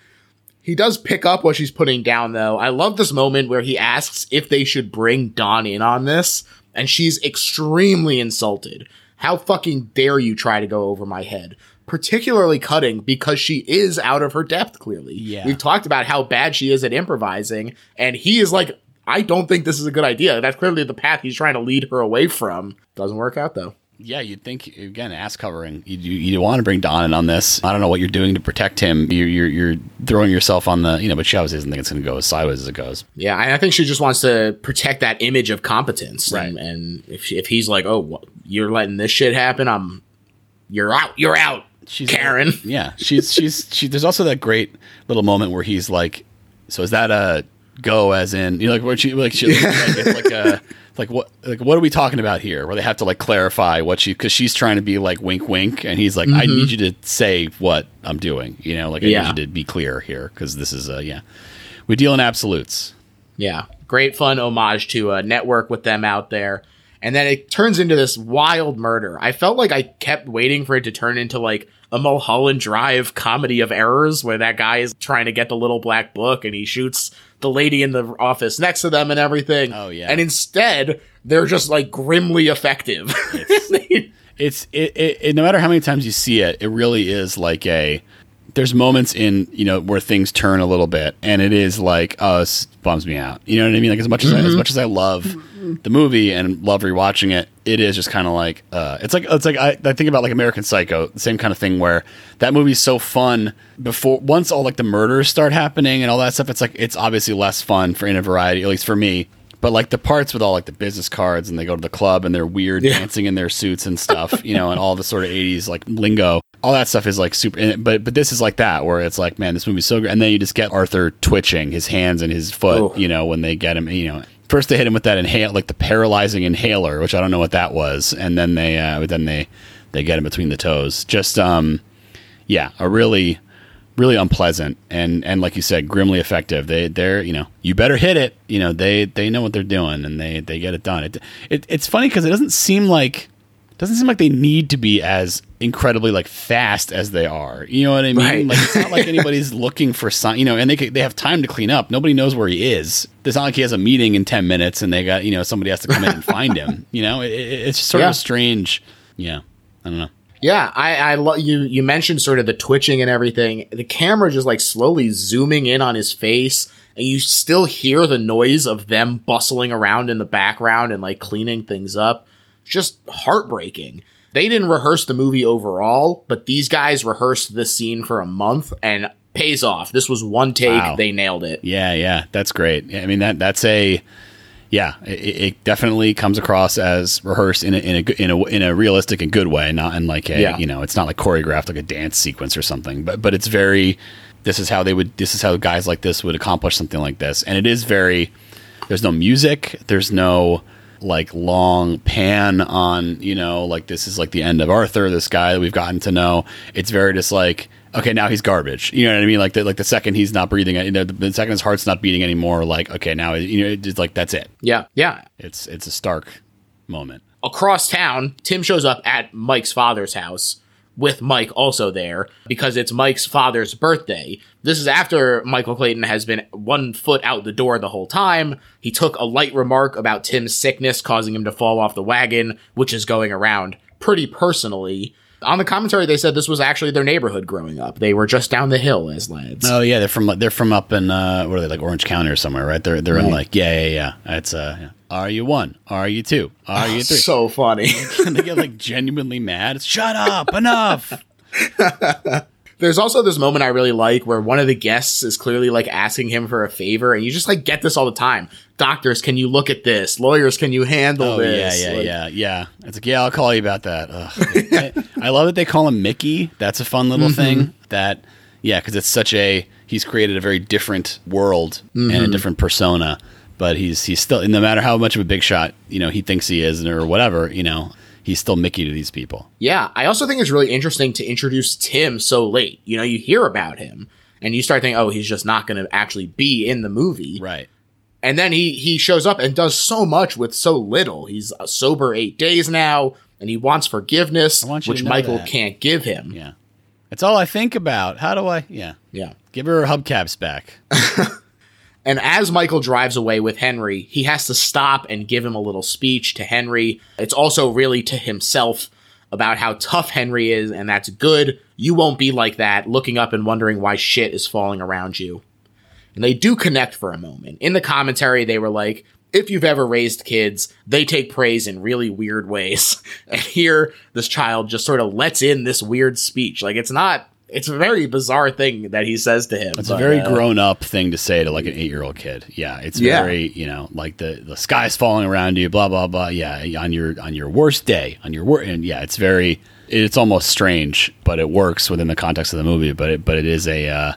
he does pick up what she's putting down, though. I love this moment where he asks if they should bring Don in on this. And she's extremely insulted. How fucking dare you try to go over my head? Particularly cutting because she is out of her depth, clearly. Yeah. We've talked about how bad she is at improvising, and he is like, I don't think this is a good idea. That's clearly the path he's trying to lead her away from. Doesn't work out, though. Yeah, you'd think again, ass covering. You, you, you want to bring Don in on this. I don't know what you're doing to protect him. You're you're, you're throwing yourself on the you know, but she obviously doesn't think it's going to go as sideways as it goes. Yeah, and I think she just wants to protect that image of competence. Right. And, and if, she- if he's like, oh, you're letting this shit happen, I'm, you're out, you're out, She's Karen. Yeah, she's she's she. There's also that great little moment where he's like, "So is that a go?" As in, you know, like where she like she like, it's like a like what like what are we talking about here? Where they have to like clarify what she because she's trying to be like wink wink, and he's like, "I need you to say what I'm doing." You know, like I Yeah. need you to be clear here because this is uh yeah, we deal in absolutes. Yeah, great fun homage to a network with them out there. And then it turns into this wild murder. I felt like I kept waiting for it to turn into like a Mulholland Drive comedy of errors where that guy is trying to get the little black book and he shoots the lady in the office next to them and everything. Oh, yeah. And instead, they're just like grimly effective. it's it, it, it no matter how many times you see it it really is like a there's moments in you know where things turn a little bit and it is like oh this bums me out you know what i mean like as much as I, as mm-hmm. much as i love mm-hmm. The movie and love rewatching it it is just kind of like uh it's like it's like I, I think about like american psycho the same kind of thing where that movie's so fun before once all like the murders start happening and all that stuff it's like it's obviously less fun for in a variety at least for me but like the parts with all like the business cards and they go to the club and they're weird dancing in their suits and stuff, you know, and all the sort of 80s like lingo. All that stuff is like super but but this is like that where it's like, man, this movie's so good. And then you just get Arthur twitching his hands and his foot, Oh. you know, when they get him, you know. First they hit him with that inhale like the paralyzing inhaler, which I don't know what that was, and then they uh then they they get him between the toes. Just um yeah, a really really unpleasant and and like you said grimly effective. They they're you know you better hit it. You know they they know what they're doing and they they get it done. It, it it's funny because it doesn't seem like doesn't seem like they need to be as incredibly like fast as they are you know what i mean Right. like it's not like anybody's looking for some you know and they could, they have time to clean up nobody knows where he is it's not like he has a meeting in 10 minutes and they got you know somebody has to come in and find him you know it, it- it's sort Yeah. of strange yeah i don't know Yeah, I, I love you. You mentioned sort of the twitching and everything. The camera just like slowly zooming in on his face, and you still hear the noise of them bustling around in the background and like cleaning things up. Just heartbreaking. They didn't rehearse the movie overall, but these guys rehearsed this scene for a month and pays off. This was one take. Wow. They nailed it. Yeah, yeah, that's great. I mean that that's a yeah, it, it definitely comes across as rehearsed in a, in a in a in a realistic and good way, not in like a Yeah. you know, it's not like choreographed like a dance sequence or something, but but it's very this is how they would this is how guys like this would accomplish something like this. And it is very there's no music, there's no like long pan on, you know, like this is like the end of Arthur, this guy that we've gotten to know. It's very just like okay, now he's garbage. You know what I mean? Like the like the second he's not breathing, you know, the, second his heart's not beating anymore. Like okay, now you know, it's like that's it. Yeah, yeah. It's it's a stark moment. across town, Tim shows up at Mike's father's house with Mike also there because it's Mike's father's birthday. This is after Michael Clayton has been one foot out the door the whole time. He took a light remark about Tim's sickness causing him to fall off the wagon, which is going around pretty personally. On the commentary, they said this was actually their neighborhood growing up. They were just down the hill as lads. Oh yeah, they're from they're from up in uh, what are they like Orange County or somewhere, right? They're they're in like yeah yeah yeah. It's uh, yeah. Are you one? Are you two? Are you three? so funny. and they get like genuinely mad. It's, Shut up! Enough! There's also this moment I really like where one of the guests is clearly like asking him for a favor, and you just like get this all the time. Doctors, can you look at this? Lawyers, can you handle Oh yeah this? yeah Like, yeah yeah. It's like yeah, I'll call you about that. I, I love that they call him Mickey. That's a fun little mm-hmm. thing. That yeah, because it's such a he's created a very different world and a mm-hmm. different persona. But he's he's still no matter how much of a big shot you know he thinks he is or whatever you know he's still Mickey to these people. Yeah, I also think it's really interesting to introduce Tim so late. You know, you hear about him and you start thinking, oh, he's just not going to actually be in the movie. Right. And then he he shows up and does so much with so little. He's a sober eight days now, and he wants forgiveness, want which Michael that. can't give him. Yeah. That's all I think about. How do I? Yeah. yeah. Give her her hubcaps back. And as Michael drives away with Henry, he has to stop and give him a little speech to Henry. It's also really to himself about how tough Henry is, and that's good. You won't be like that, looking up and wondering why shit is falling around you. And they do connect for a moment. In the commentary, they were like, if you've ever raised kids, they take praise in really weird ways. And here, this child just sort of lets in this weird speech. Like, it's not, it's a very bizarre thing that he says to him. It's but, a very uh, grown up thing to say to like an eight year old kid. Yeah, it's Yeah. very you know like the the sky's falling around you, blah blah blah. Yeah, on your on your worst day, on your wor and yeah, it's very it's almost strange, but it works within the context of the movie. But it but it is a uh,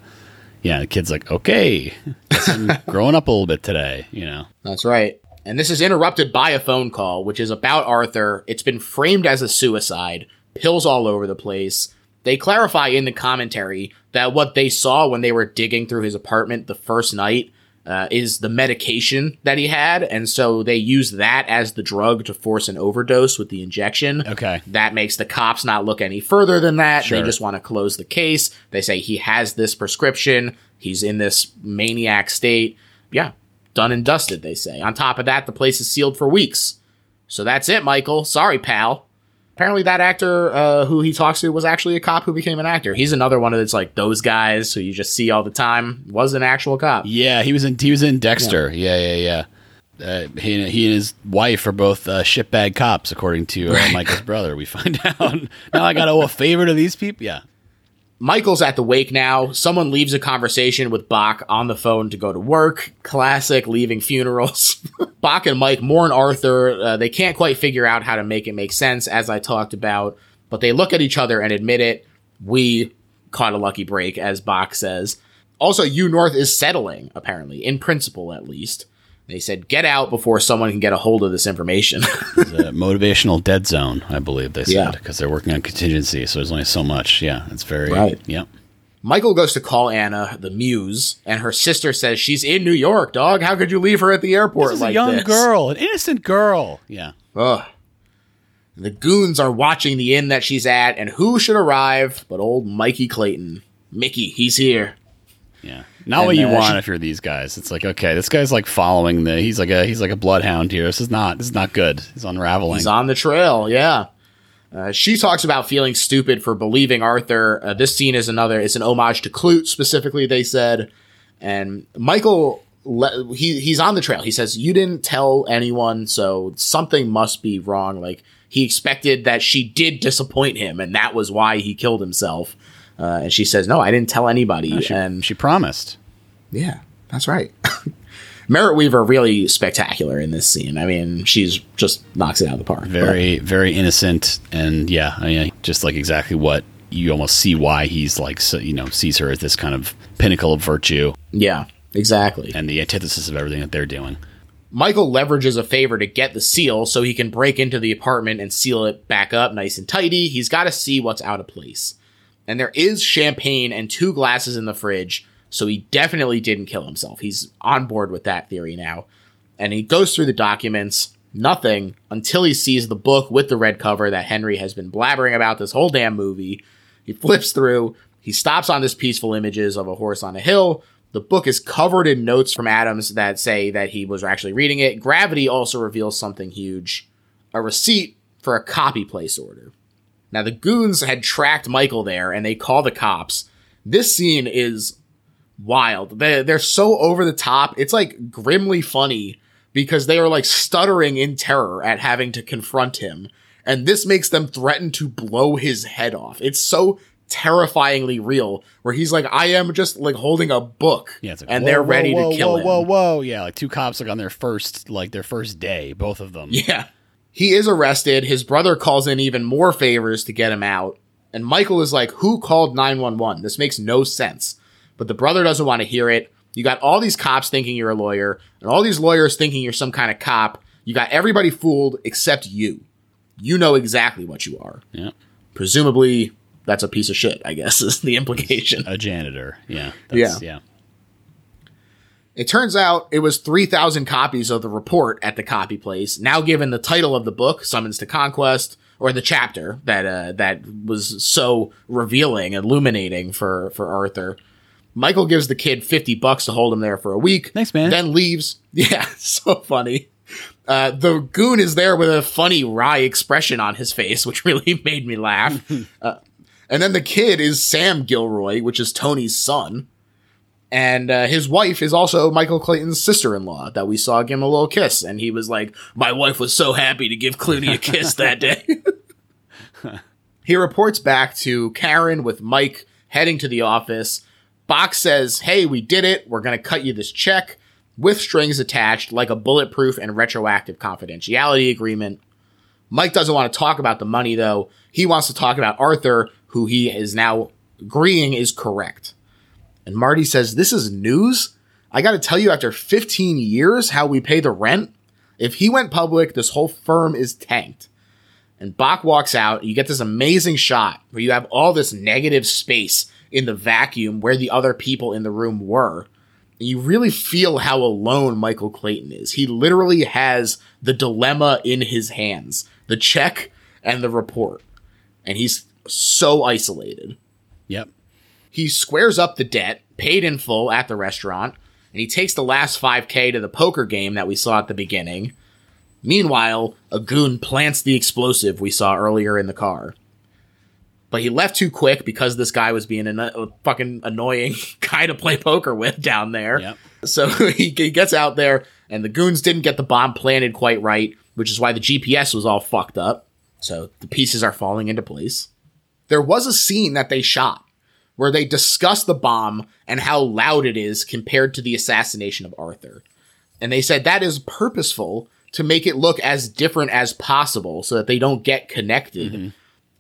yeah, the kid's like okay, growing up a little bit today, you know. That's right. And this is interrupted by a phone call, which is about Arthur. It's been framed as a suicide, pills all over the place. They clarify in the commentary that what they saw when they were digging through his apartment the first night uh, is the medication that he had. And so they use that as the drug to force an overdose with the injection. Okay. That makes the cops not look any further than that. They just want to close the case. They say he has this prescription. He's in this maniac state. Yeah, done and dusted, they say. On top of that, the place is sealed for weeks. So that's it, Michael. Sorry, pal. Apparently, that actor uh, who he talks to was actually a cop who became an actor. He's another one of those like those guys who you just see all the time. Was an actual cop. Yeah, he was in he was in Dexter. Yeah, yeah, yeah. Uh, he, he and his wife are both uh, shitbag cops, according to uh, Michael's brother. We find out now. I got to owe a favor to these people. Yeah, Michael's at the wake now. Someone leaves a conversation with Bach on the phone to go to work. Classic leaving funerals. Bach and Mike mourn Arthur. Uh, they can't quite figure out how to make it make sense, as I talked about, but they look at each other and admit it. We caught a lucky break, as Bach says. Also, U North is settling, apparently, in principle at least. They said, get out before someone can get a hold of this information. it's a motivational dead zone, I believe they said, because they're working on contingency. So there's only so much. Yeah, it's very Right. Yep. Michael goes to call Anna, the muse, and her sister says she's in New York, dog. How could you leave her at the airport This is like a young this? girl, an innocent girl. Yeah. Ugh. The goons are watching the inn that she's at, and who should arrive but old Mikey Clayton? Mickey, he's here. Yeah. Not And, what you uh, want if you're these guys. It's like, okay, this guy's like following the he's like a he's like a bloodhound here. This is not this is not good. He's unraveling. He's on the trail, yeah. Uh, she talks about feeling stupid for believing Arthur. Uh, this scene is another, it's an homage to Klute specifically, they said. And Michael, le- he, he's on the trail. He says, You didn't tell anyone, so something must be wrong. Like, he expected that she did disappoint him, and that was why he killed himself. Uh, and she says, No, I didn't tell anybody. she, and she promised. yeah, that's right. Merritt Wever really spectacular in this scene. I mean, she's just knocks it out of the park. Very, very innocent, and yeah, I mean, just like exactly what you almost see why he's like, so, you know, sees her as this kind of pinnacle of virtue Yeah, exactly. and the antithesis of everything that they're doing. Michael leverages a favor to get the seal so he can break into the apartment and seal it back up nice and tidy. He's got to see what's out of place. And there is champagne and two glasses in the fridge, so he definitely didn't kill himself. He's on board with that theory now. And he goes through the documents, nothing, until he sees the book with the red cover that Henry has been blabbering about this whole damn movie. He flips through, he stops on this peaceful images of a horse on a hill. The book is covered in notes from Edens that say that he was actually reading it. Gravity also reveals something huge a receipt for a copy place order. Now, the goons had tracked Michael there and they call the cops. This scene is wild. They, they're so over the top. It's like grimly funny because they are like stuttering in terror at having to confront him. And this makes them threaten to blow his head off. It's so terrifyingly real where he's like, I am just like holding a book Yeah, like, and whoa, they're whoa, ready whoa, to kill whoa, him. Whoa, whoa, whoa, Yeah, like two cops like on their first like their first day, both of them. Yeah. He is arrested. His brother calls in even more favors to get him out. And Michael is like, Who called 911? This makes no sense. But the brother doesn't want to hear it. You got all these cops thinking you're a lawyer, and all these lawyers thinking you're some kind of cop. You got everybody fooled except you. You know exactly what you are. Yeah. Presumably, that's a piece of shit, I guess, is the implication. A janitor. Yeah. That's, yeah. It turns out it was 3,000 copies of the report at the copy place, now given the title of the book, Summons to Conquest, or the chapter that uh, that was so revealing, illuminating for, for Arthur. Michael gives the kid 50 bucks to hold him there for a week. Thanks, man. Then leaves. Yeah, so funny. Uh, the goon is there with a funny wry expression on his face, which really made me laugh. uh, and then the kid is Sam Gilroy, which is Tony's son. And uh, his wife is also Michael Clayton's sister in law that we saw give him a little kiss. And he was like, My wife was so happy to give Clooney a kiss that day. he reports back to Karen with Mike heading to the office. Bach says, Hey, we did it. We're going to cut you this check with strings attached, like a bulletproof and retroactive confidentiality agreement. Mike doesn't want to talk about the money, though. He wants to talk about Arthur, who he is now agreeing is correct. And Marty says, This is news? I got to tell you, after 15 years, how we pay the rent? If he went public, this whole firm is tanked. And Bach walks out. You get this amazing shot where you have all this negative space in the vacuum where the other people in the room were. And you really feel how alone Michael Clayton is. He literally has the dilemma in his hands the check and the report. And he's so isolated. Yep. He squares up the debt, paid in full at the restaurant, and he takes the last 5K to the poker game that we saw at the beginning. Meanwhile, a goon plants the explosive we saw earlier in the car. But he left too quick because this guy was being a, a fucking annoying guy to play poker with down there. Yep. So he, he gets out there, and the goons didn't get the bomb planted quite right, which is why the GPS was all fucked up. So the pieces are falling into place. There was a scene that they shot where they discuss the bomb and how loud it is compared to the assassination of Arthur. And they said that is purposeful to make it look as different as possible so that they don't get connected. Mm-hmm.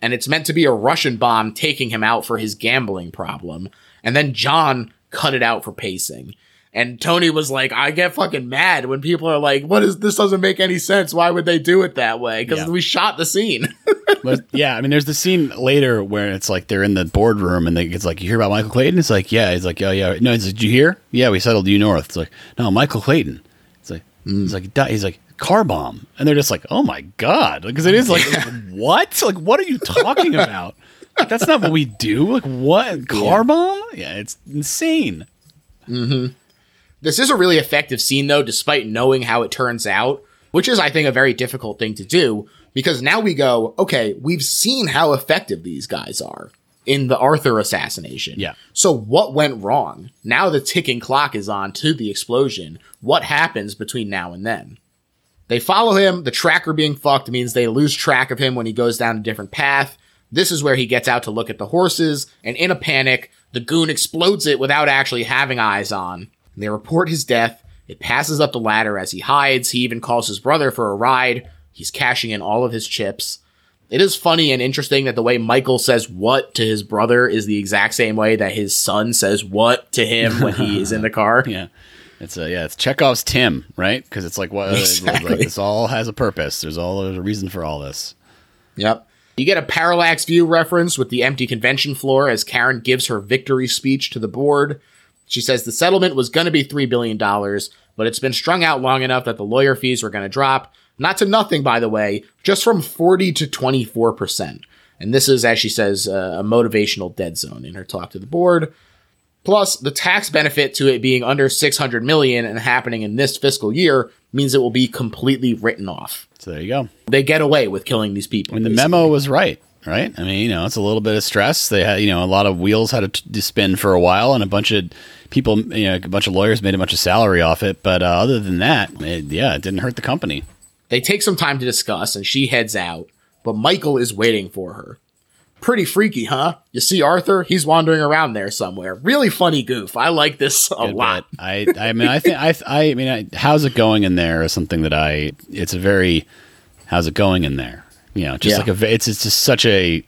And it's meant to be a Russian bomb taking him out for his gambling problem. And then John cut it out for pacing. And Tony was like, I get fucking mad when people are like, what is this doesn't make any sense. Why would they do it that way? Because Yeah. we shot the scene. But yeah, I mean, there's the scene later where it's like they're in the boardroom and they, it's like, you hear about Michael Clayton? It's like, yeah. He's like, oh, yeah. No, he's like, did you hear? Yeah, we settled U North. It's like, no, Michael Clayton. It's like, hmm. he's like, he's like, car bomb. And they're just like, oh my God. Because it is like, what? Like, what are you talking about? That's not what we do. Like, what? Car bomb? Yeah, it's insane. Mm-hmm. This is a really effective scene, though, despite knowing how it turns out, which is, I think, a very difficult thing to do because now we go, okay, we've seen how effective these guys are in the Arthur assassination. Yeah. So what went wrong? Now the ticking clock is on to the explosion. What happens between now and then? They follow him. The tracker being fucked means they lose track of him when he goes down a different path. This is where he gets out to look at the horses, and in a panic, the goon explodes it without actually having eyes on. They report his death. It passes up the ladder as he hides. He even calls his brother for a ride. He's cashing in all of his chips. It is funny and interesting that the way Michael says what to his brother is the exact same way that his son says what to him when he is in the car. Yeah. It's a, yeah, it's Chekhov's Tim, right? Because it's like, what, Exactly. like, this all has a purpose. There's all, there's a reason for all this. Yep. You get a parallax view reference with the empty convention floor as Karen gives her victory speech to the board. She says the settlement was going to be $3 billion, but it's been strung out long enough that the lawyer fees were going to drop. Not to nothing, by the way, just from 40 to 24%. And this is, as she says, uh, a motivational dead zone in her talk to the board. Plus, the tax benefit to it being under 600 million and happening in this fiscal year means it will be completely written off. So there you go. They get away with killing these people. I mean, the basically. memo was right. Right? I mean, you know, it's a little bit of stress. They had, you know, a lot of wheels had to, to spin for a while, and a bunch of people, you know, a bunch of lawyers made a bunch of salary off it. But uh, other than that, it, yeah, it didn't hurt the company. They take some time to discuss, and she heads out, but Michael is waiting for her. Pretty freaky, huh? You see Arthur? He's wandering around there somewhere. Really funny goof. I like this a Good lot. I, I mean, I think, I, I mean, I, how's it going in there is something that I, it's a very, how's it going in there? You know, just Yeah. like a, it's, it's just such a,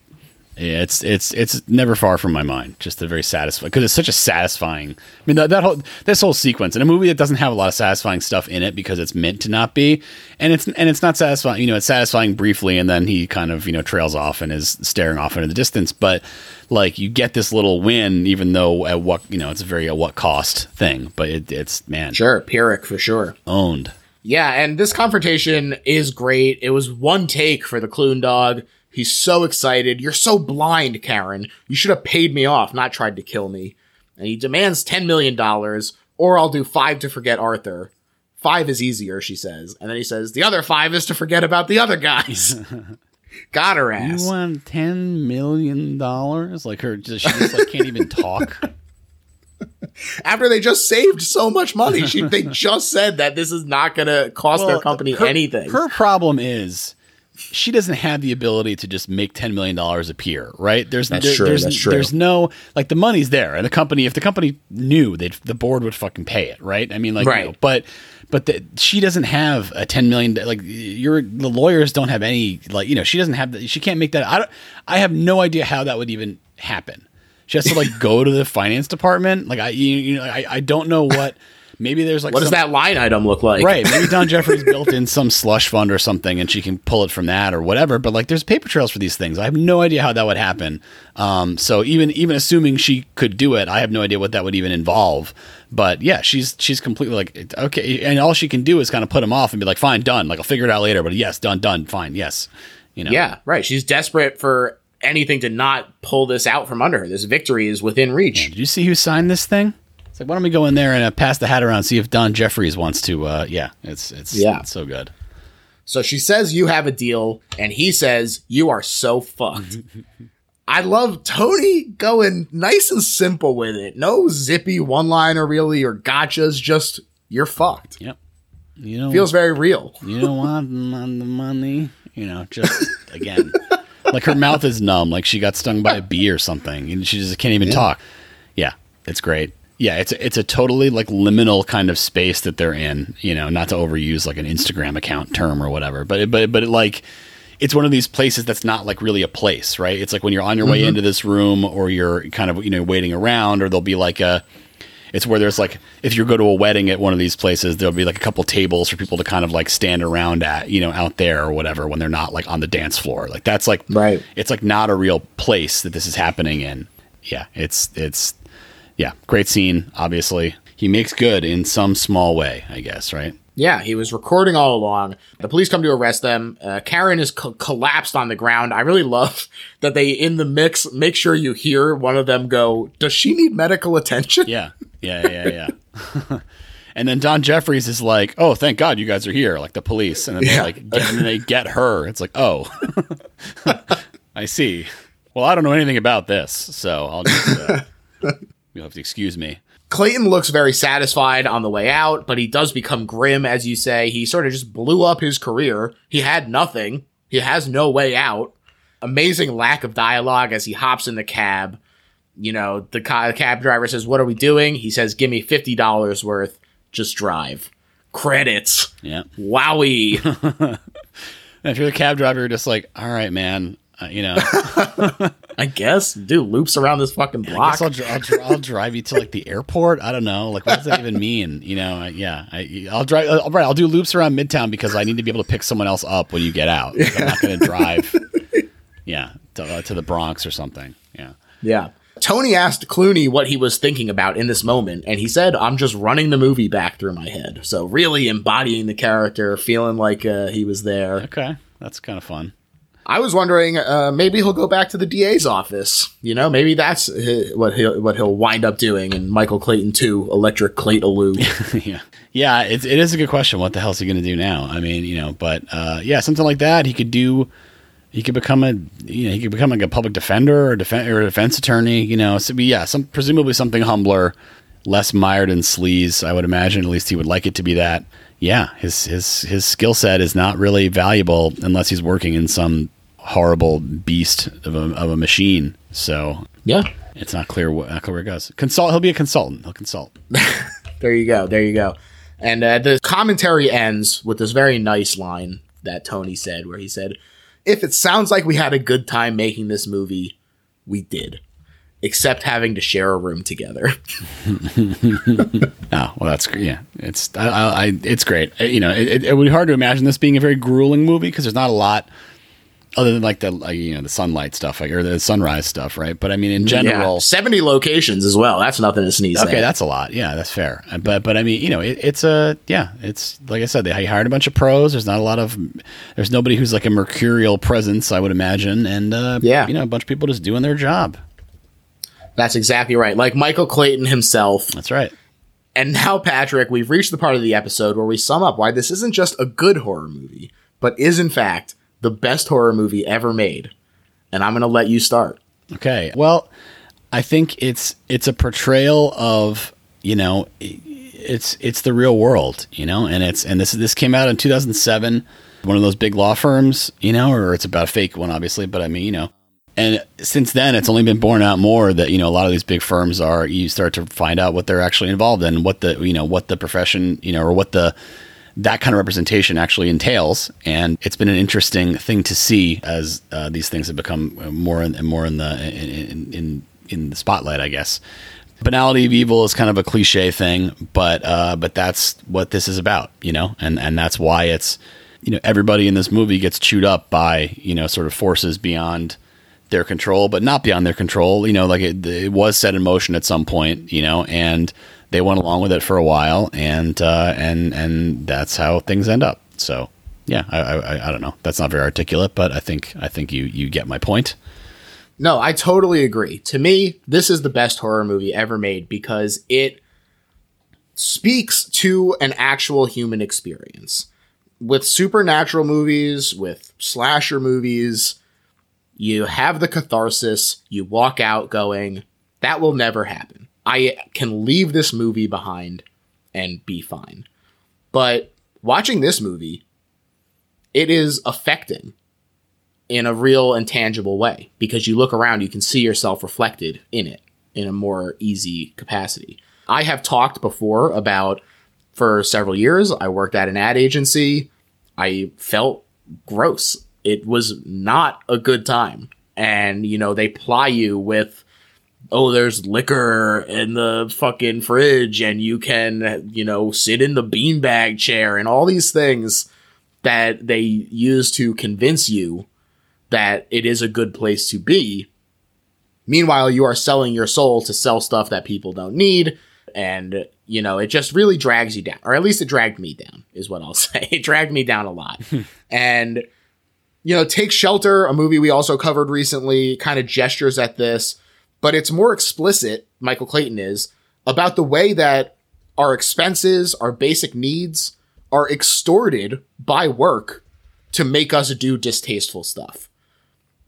yeah, it's it's it's never far from my mind. Just a very satisfying because it's such a satisfying. I mean that, that whole this whole sequence in a movie that doesn't have a lot of satisfying stuff in it because it's meant to not be, and it's and it's not satisfying. You know, it's satisfying briefly, and then he kind of you know trails off and is staring off into the distance. But like you get this little win, even though at what you know it's a very at what cost thing. But it, it's man Sure, Pyrrhic for sure. owned. Yeah, and this confrontation is great. It was one take for the Clune dog. He's so excited. You're so blind, Karen. You should have paid me off, not tried to kill me. And he demands $10 million, or I'll do five to forget Arthur. Five is easier, she says. And then he says, the other five is to forget about the other guys. Got her ass. You want ten million dollars? Like her, just, she just like can't even talk. After they just saved so much money, she, they just said that this is not going to cost their company her- anything. Her problem is she doesn't have the ability to just make ten million dollars appear, right? There's That's there- true, There's, that's true. there's no like the money's there, and the company. If the company knew, they the board would fucking pay it, right? I mean, like, you Right. know, but but the, she doesn't have a ten million. Like, your the lawyers don't have any. Like, you know, she doesn't have. The, she can't make that. I don't. I have no idea how that would even happen. She has to like go to the finance department. Like, I you, you know, I, I don't know what. Maybe there's like what does that line item look like? Right. Maybe Don Jeffries built in some slush fund or something and she can pull it from that or whatever. But like there's paper trails for these things. I have no idea how that would happen. Um, so even even assuming she could do it, I have no idea what that would even involve. But yeah, she's she's completely like okay, and all she can do is kind of put him off and be like, fine, done. Like I'll figure it out later. But yes, done, done, fine, yes. You know. Yeah, right. She's desperate for anything to not pull this out from under her. This victory is within reach. Did you see who signed this thing? It's like why don't we go in there and uh, pass the hat around and see if Don Jeffries wants to? Uh, yeah, it's it's Yeah. it's so good. So she says you have a deal, and he says you are so fucked. I love Tony going nice and simple with it. No zippy one liner really or gotchas, just you're fucked. Yep. You know, Feels very real. you don't want the money you know just again like her mouth is numb like she got stung by a bee or something and she just can't even talk. Yeah it's great. Yeah it's a, it's a totally like liminal kind of space that they're in you know not to overuse like an instagram account term or whatever but it, but but it like it's one of these places that's not like really a place right? It's like when you're on your way mm-hmm. into this room or you're kind of you know waiting around or there'll be like a it's where there's like if you go to a wedding at one of these places there'll be like a couple tables for people to kind of like stand around at you know out there or whatever when they're not like on the dance floor. Like that's like Right. it's like not a real place that this is happening in. Yeah it's it's yeah great scene obviously. He makes good in some small way i guess right Yeah, he was recording all along. The police come to arrest them. Uh, Karen is co- collapsed on the ground. I really love that they, in the mix, make sure you hear one of them go, Does she need medical attention? yeah yeah yeah yeah and then don jeffries is like oh thank god you guys are here like the police and then they Yeah. like get, and then they get her it's like oh i see well i don't know anything about this so i'll just uh, you'll have to excuse me Clayton looks very satisfied on the way out, but he does become grim, as you say. He sort of just blew up his career. He had nothing. He has no way out. Amazing lack of dialogue as he hops in the cab. You know, the cab driver says, What are we doing? He says, Give me $50 worth. Just drive. Credits. yeah Wowie. If you're the cab driver, you're just like, all right, man, uh, you know, I guess. Do loops around this fucking I block. guess I'll, dri- I'll, I'll drive you to like the airport. I don't know, like what does that even mean? You know, I, yeah, I, I'll drive. All right, I'll do loops around Midtown because I need to be able to pick someone else up when you get out. Like, I'm not going to drive. Yeah, to, uh, to the Bronx or something. Yeah, Yeah. Tony asked Clooney what he was thinking about in this moment, and he said, I'm just running the movie back through my head. So, really embodying the character, feeling like uh, he was there. okay, that's kind of fun. I was wondering, uh, maybe he'll go back to the DA's office. You know, maybe that's uh, what he'll what he'll wind up doing in Michael Clayton 2, Electric Clayton yeah, yeah, it is a good question. What the hell is he going to do now? I mean, you know, but uh, yeah, something like that. He could do. He could become a you know he could become like a public defender or, defen- or a defense attorney. You know, so yeah, some presumably something humbler, less mired in sleaze. I would imagine. At least he would like it to be that. Yeah, his his his skill set is not really valuable unless he's working in some horrible beast of a, of a machine. So Yeah. it's not clear what not clear where it goes. Consult. He'll be a consultant. He'll consult. There you go. There you go. And uh, the commentary ends with this very nice line that Tony said, where he said, If it sounds like we had a good time making this movie, we did. Except having to share a room together. Oh well, that's yeah. It's I, I, it's great. Uh, You know, it, it, would be hard to imagine this being a very grueling movie because there's not a lot other than like the like, you know the sunlight stuff like or the sunrise stuff, right? But I mean, in general, Yeah. 70 locations as well. That's nothing to sneeze okay, at. that's a lot. Yeah, that's fair. Uh, But but I mean, you know, it, it's a yeah. It's like I said, they hired a bunch of pros. There's not a lot of there's nobody who's like a mercurial presence, I would imagine, and uh, Yeah. you know, a bunch of people just doing their job. That's exactly right. Like Michael Clayton himself. That's right. And now, Patrick, we've reached the part of the episode where we sum up why this isn't just a good horror movie, but is in fact the best horror movie ever made. And I'm going to let you start. Okay. Well, I think it's it's a portrayal of you know it's it's the real world, you know, and it's and this this came out in 2007, one of those big law firms, you know, or it's about a fake one, obviously, but I mean, you know. And since then, it's only been borne out more that you know a lot of these big firms are. You start to find out what they're actually involved in, what the you know what the profession you know or what the that kind of representation actually entails. And it's been an interesting thing to see as uh, these things have become more and more in the in, in in the spotlight, I guess. Banality of evil is kind of a cliche thing, but uh, but that's what this is about, you know, and and that's why it's you know everybody in this movie gets chewed up by you know sort of forces beyond their control, but not beyond their control. You know, like it, it was set in motion at some point, you know, and they went along with it for a while, and uh, and and that's how things end up. So yeah, I, I I don't know. That's not very articulate, but I think I think you you get my point. No, I totally agree. To me, this is the best horror movie ever made because it speaks to an actual human experience. With supernatural movies, with slasher movies, you have the catharsis, you walk out going, that will never happen. I can leave this movie behind and be fine. But watching this movie, it is affecting in a real and tangible way because you look around, you can see yourself reflected in it in a more easy capacity. I have talked before about for several years, I worked at an ad agency. I felt gross. It was not a good time. And, you know, they ply you with, oh, there's liquor in the fucking fridge and you can, you know, sit in the beanbag chair and all these things that they use to convince you that it is a good place to be. Meanwhile, you are selling your soul to sell stuff that people don't need. And, you know, it just really drags you down. Or at least it dragged me down, is what I'll say. It dragged me down a lot. and, you know, Take Shelter, a movie we also covered recently, kind of gestures at this, but it's more explicit, Michael Clayton is, about the way that our expenses, our basic needs are extorted by work to make us do distasteful stuff.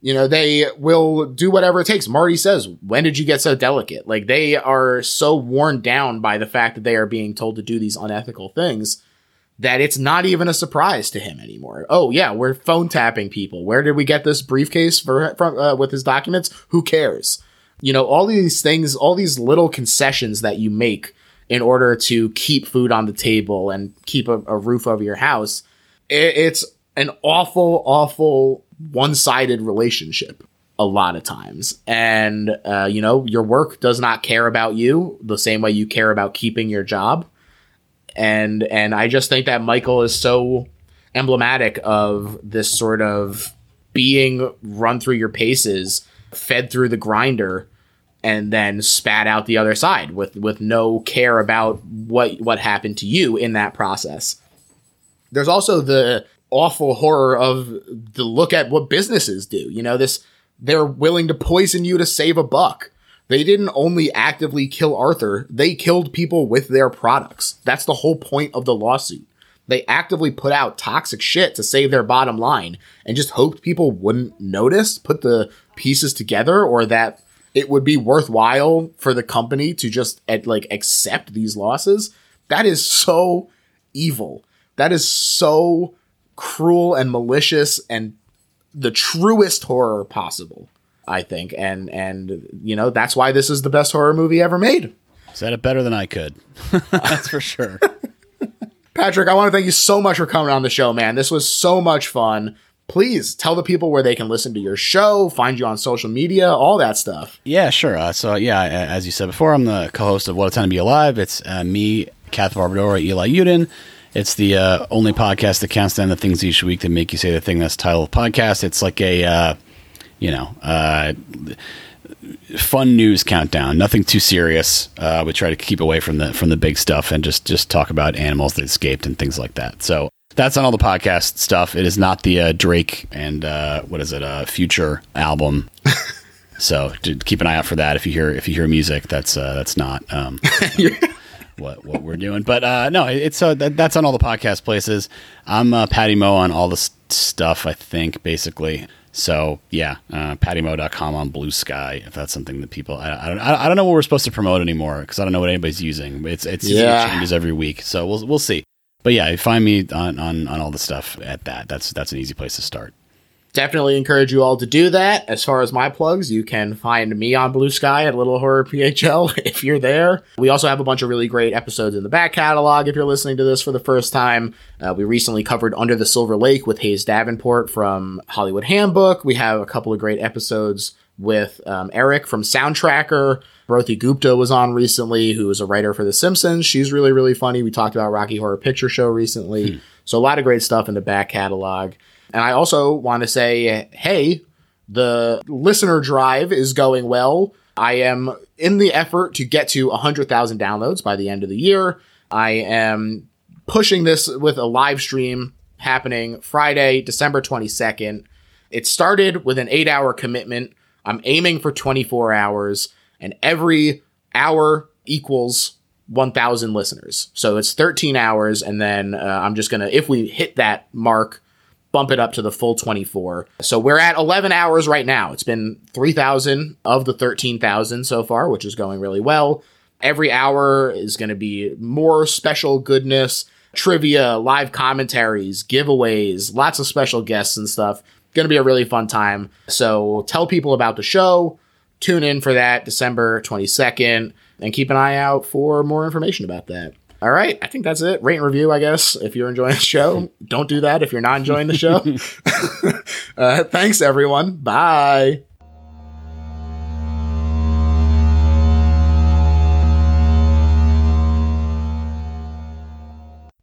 You know, they will do whatever it takes. Marty says, When did you get so delicate? Like, they are so worn down by the fact that they are being told to do these unethical things that it's not even a surprise to him anymore. Oh, yeah, we're phone tapping people. Where did we get this briefcase for, from, uh, with his documents? Who cares? You know, all these things, all these little concessions that you make in order to keep food on the table and keep a, a roof over your house, it, it's an awful, awful one sided relationship a lot of times. And, uh, you know, your work does not care about you the same way you care about keeping your job. And, and I just think that Michael is so emblematic of this sort of being run through your paces, fed through the grinder, and then spat out the other side with, with no care about what, what happened to you in that process. There's also the awful horror of the look at what businesses do. You know, this they're willing to poison you to save a buck. They didn't only actively kill Arthur, they killed people with their products. That's the whole point of the lawsuit. They actively put out toxic shit to save their bottom line and just hoped people wouldn't notice, put the pieces together, or that it would be worthwhile for the company to just eh, like accept these losses. That is so evil. That is so cruel and malicious and the truest horror possible, I think. And and you know, that's why this is the best horror movie ever made. Said it better than I could. that's for sure. Patrick, I want to thank you so much for coming on the show, man. This was so much fun. Please tell the people where they can listen to your show, find you on social media, all that stuff. Yeah, sure. Uh, so, yeah, as you said before, I'm the co host of What a Time to Be Alive. It's uh, me, Kath Barbadoro, Eli Yudin. It's the uh, only podcast that counts down the things each week that make you say the thing that's title of podcast. It's like a, uh, you know, uh, fun news countdown. Nothing too serious. Uh, we try to keep away from the from the big stuff and just just talk about animals that escaped and things like that. So that's on all the podcast stuff. It is not the uh, Drake and uh, what is it? Uh, Future album. so keep an eye out for that. If you hear if you hear music, that's uh, that's not. Um, what what we're doing. But uh, no, it's uh, that, that's on all the podcast places. I'm uh, Patty Mo on all the st- stuff. I think basically. So yeah, uh, pattymo.com on Blue Sky. If that's something that people, I, I don't, I don't know what we're supposed to promote anymore because I don't know what anybody's using. It's it's yeah. it changes every week, so we'll we'll see. But yeah, find me on, on on all the stuff at that. That's that's an easy place to start definitely encourage you all to do that. As far as my plugs, you can find me on Blue Sky at Little Horror PHL if you're there. We also have a bunch of really great episodes in the back catalog if you're listening to this for the first time. Uh, we recently covered Under the Silver Lake with Hayes Davenport from Hollywood Handbook. We have a couple of great episodes with um, Eric from Soundtracker. Broti Gupta was on recently, who is a writer for The Simpsons. She's really, really funny. We talked about Rocky Horror Picture Show recently. Hmm. So a lot of great stuff in the back catalog. And I also want to say, hey, the listener drive is going well. I am in the effort to get to 100,000 downloads by the end of the year. I am pushing this with a live stream happening Friday, December 22nd. It started with an eight hour commitment. I'm aiming for 24 hours, and every hour equals 1,000 listeners. So it's 13 hours, and then uh, I'm just going to, if we hit that mark, bump it up to the full 24. So we're at 11 hours right now. It's been 3,000 of the 13,000 so far, which is going really well. Every hour is going to be more special goodness, trivia, live commentaries, giveaways, lots of special guests and stuff. Going to be a really fun time. So tell people about the show. Tune in for that December 22nd and keep an eye out for more information about that. All right, I think that's it. Rate and review, I guess, if you're enjoying the show. Don't do that if you're not enjoying the show. uh, thanks, everyone. Bye.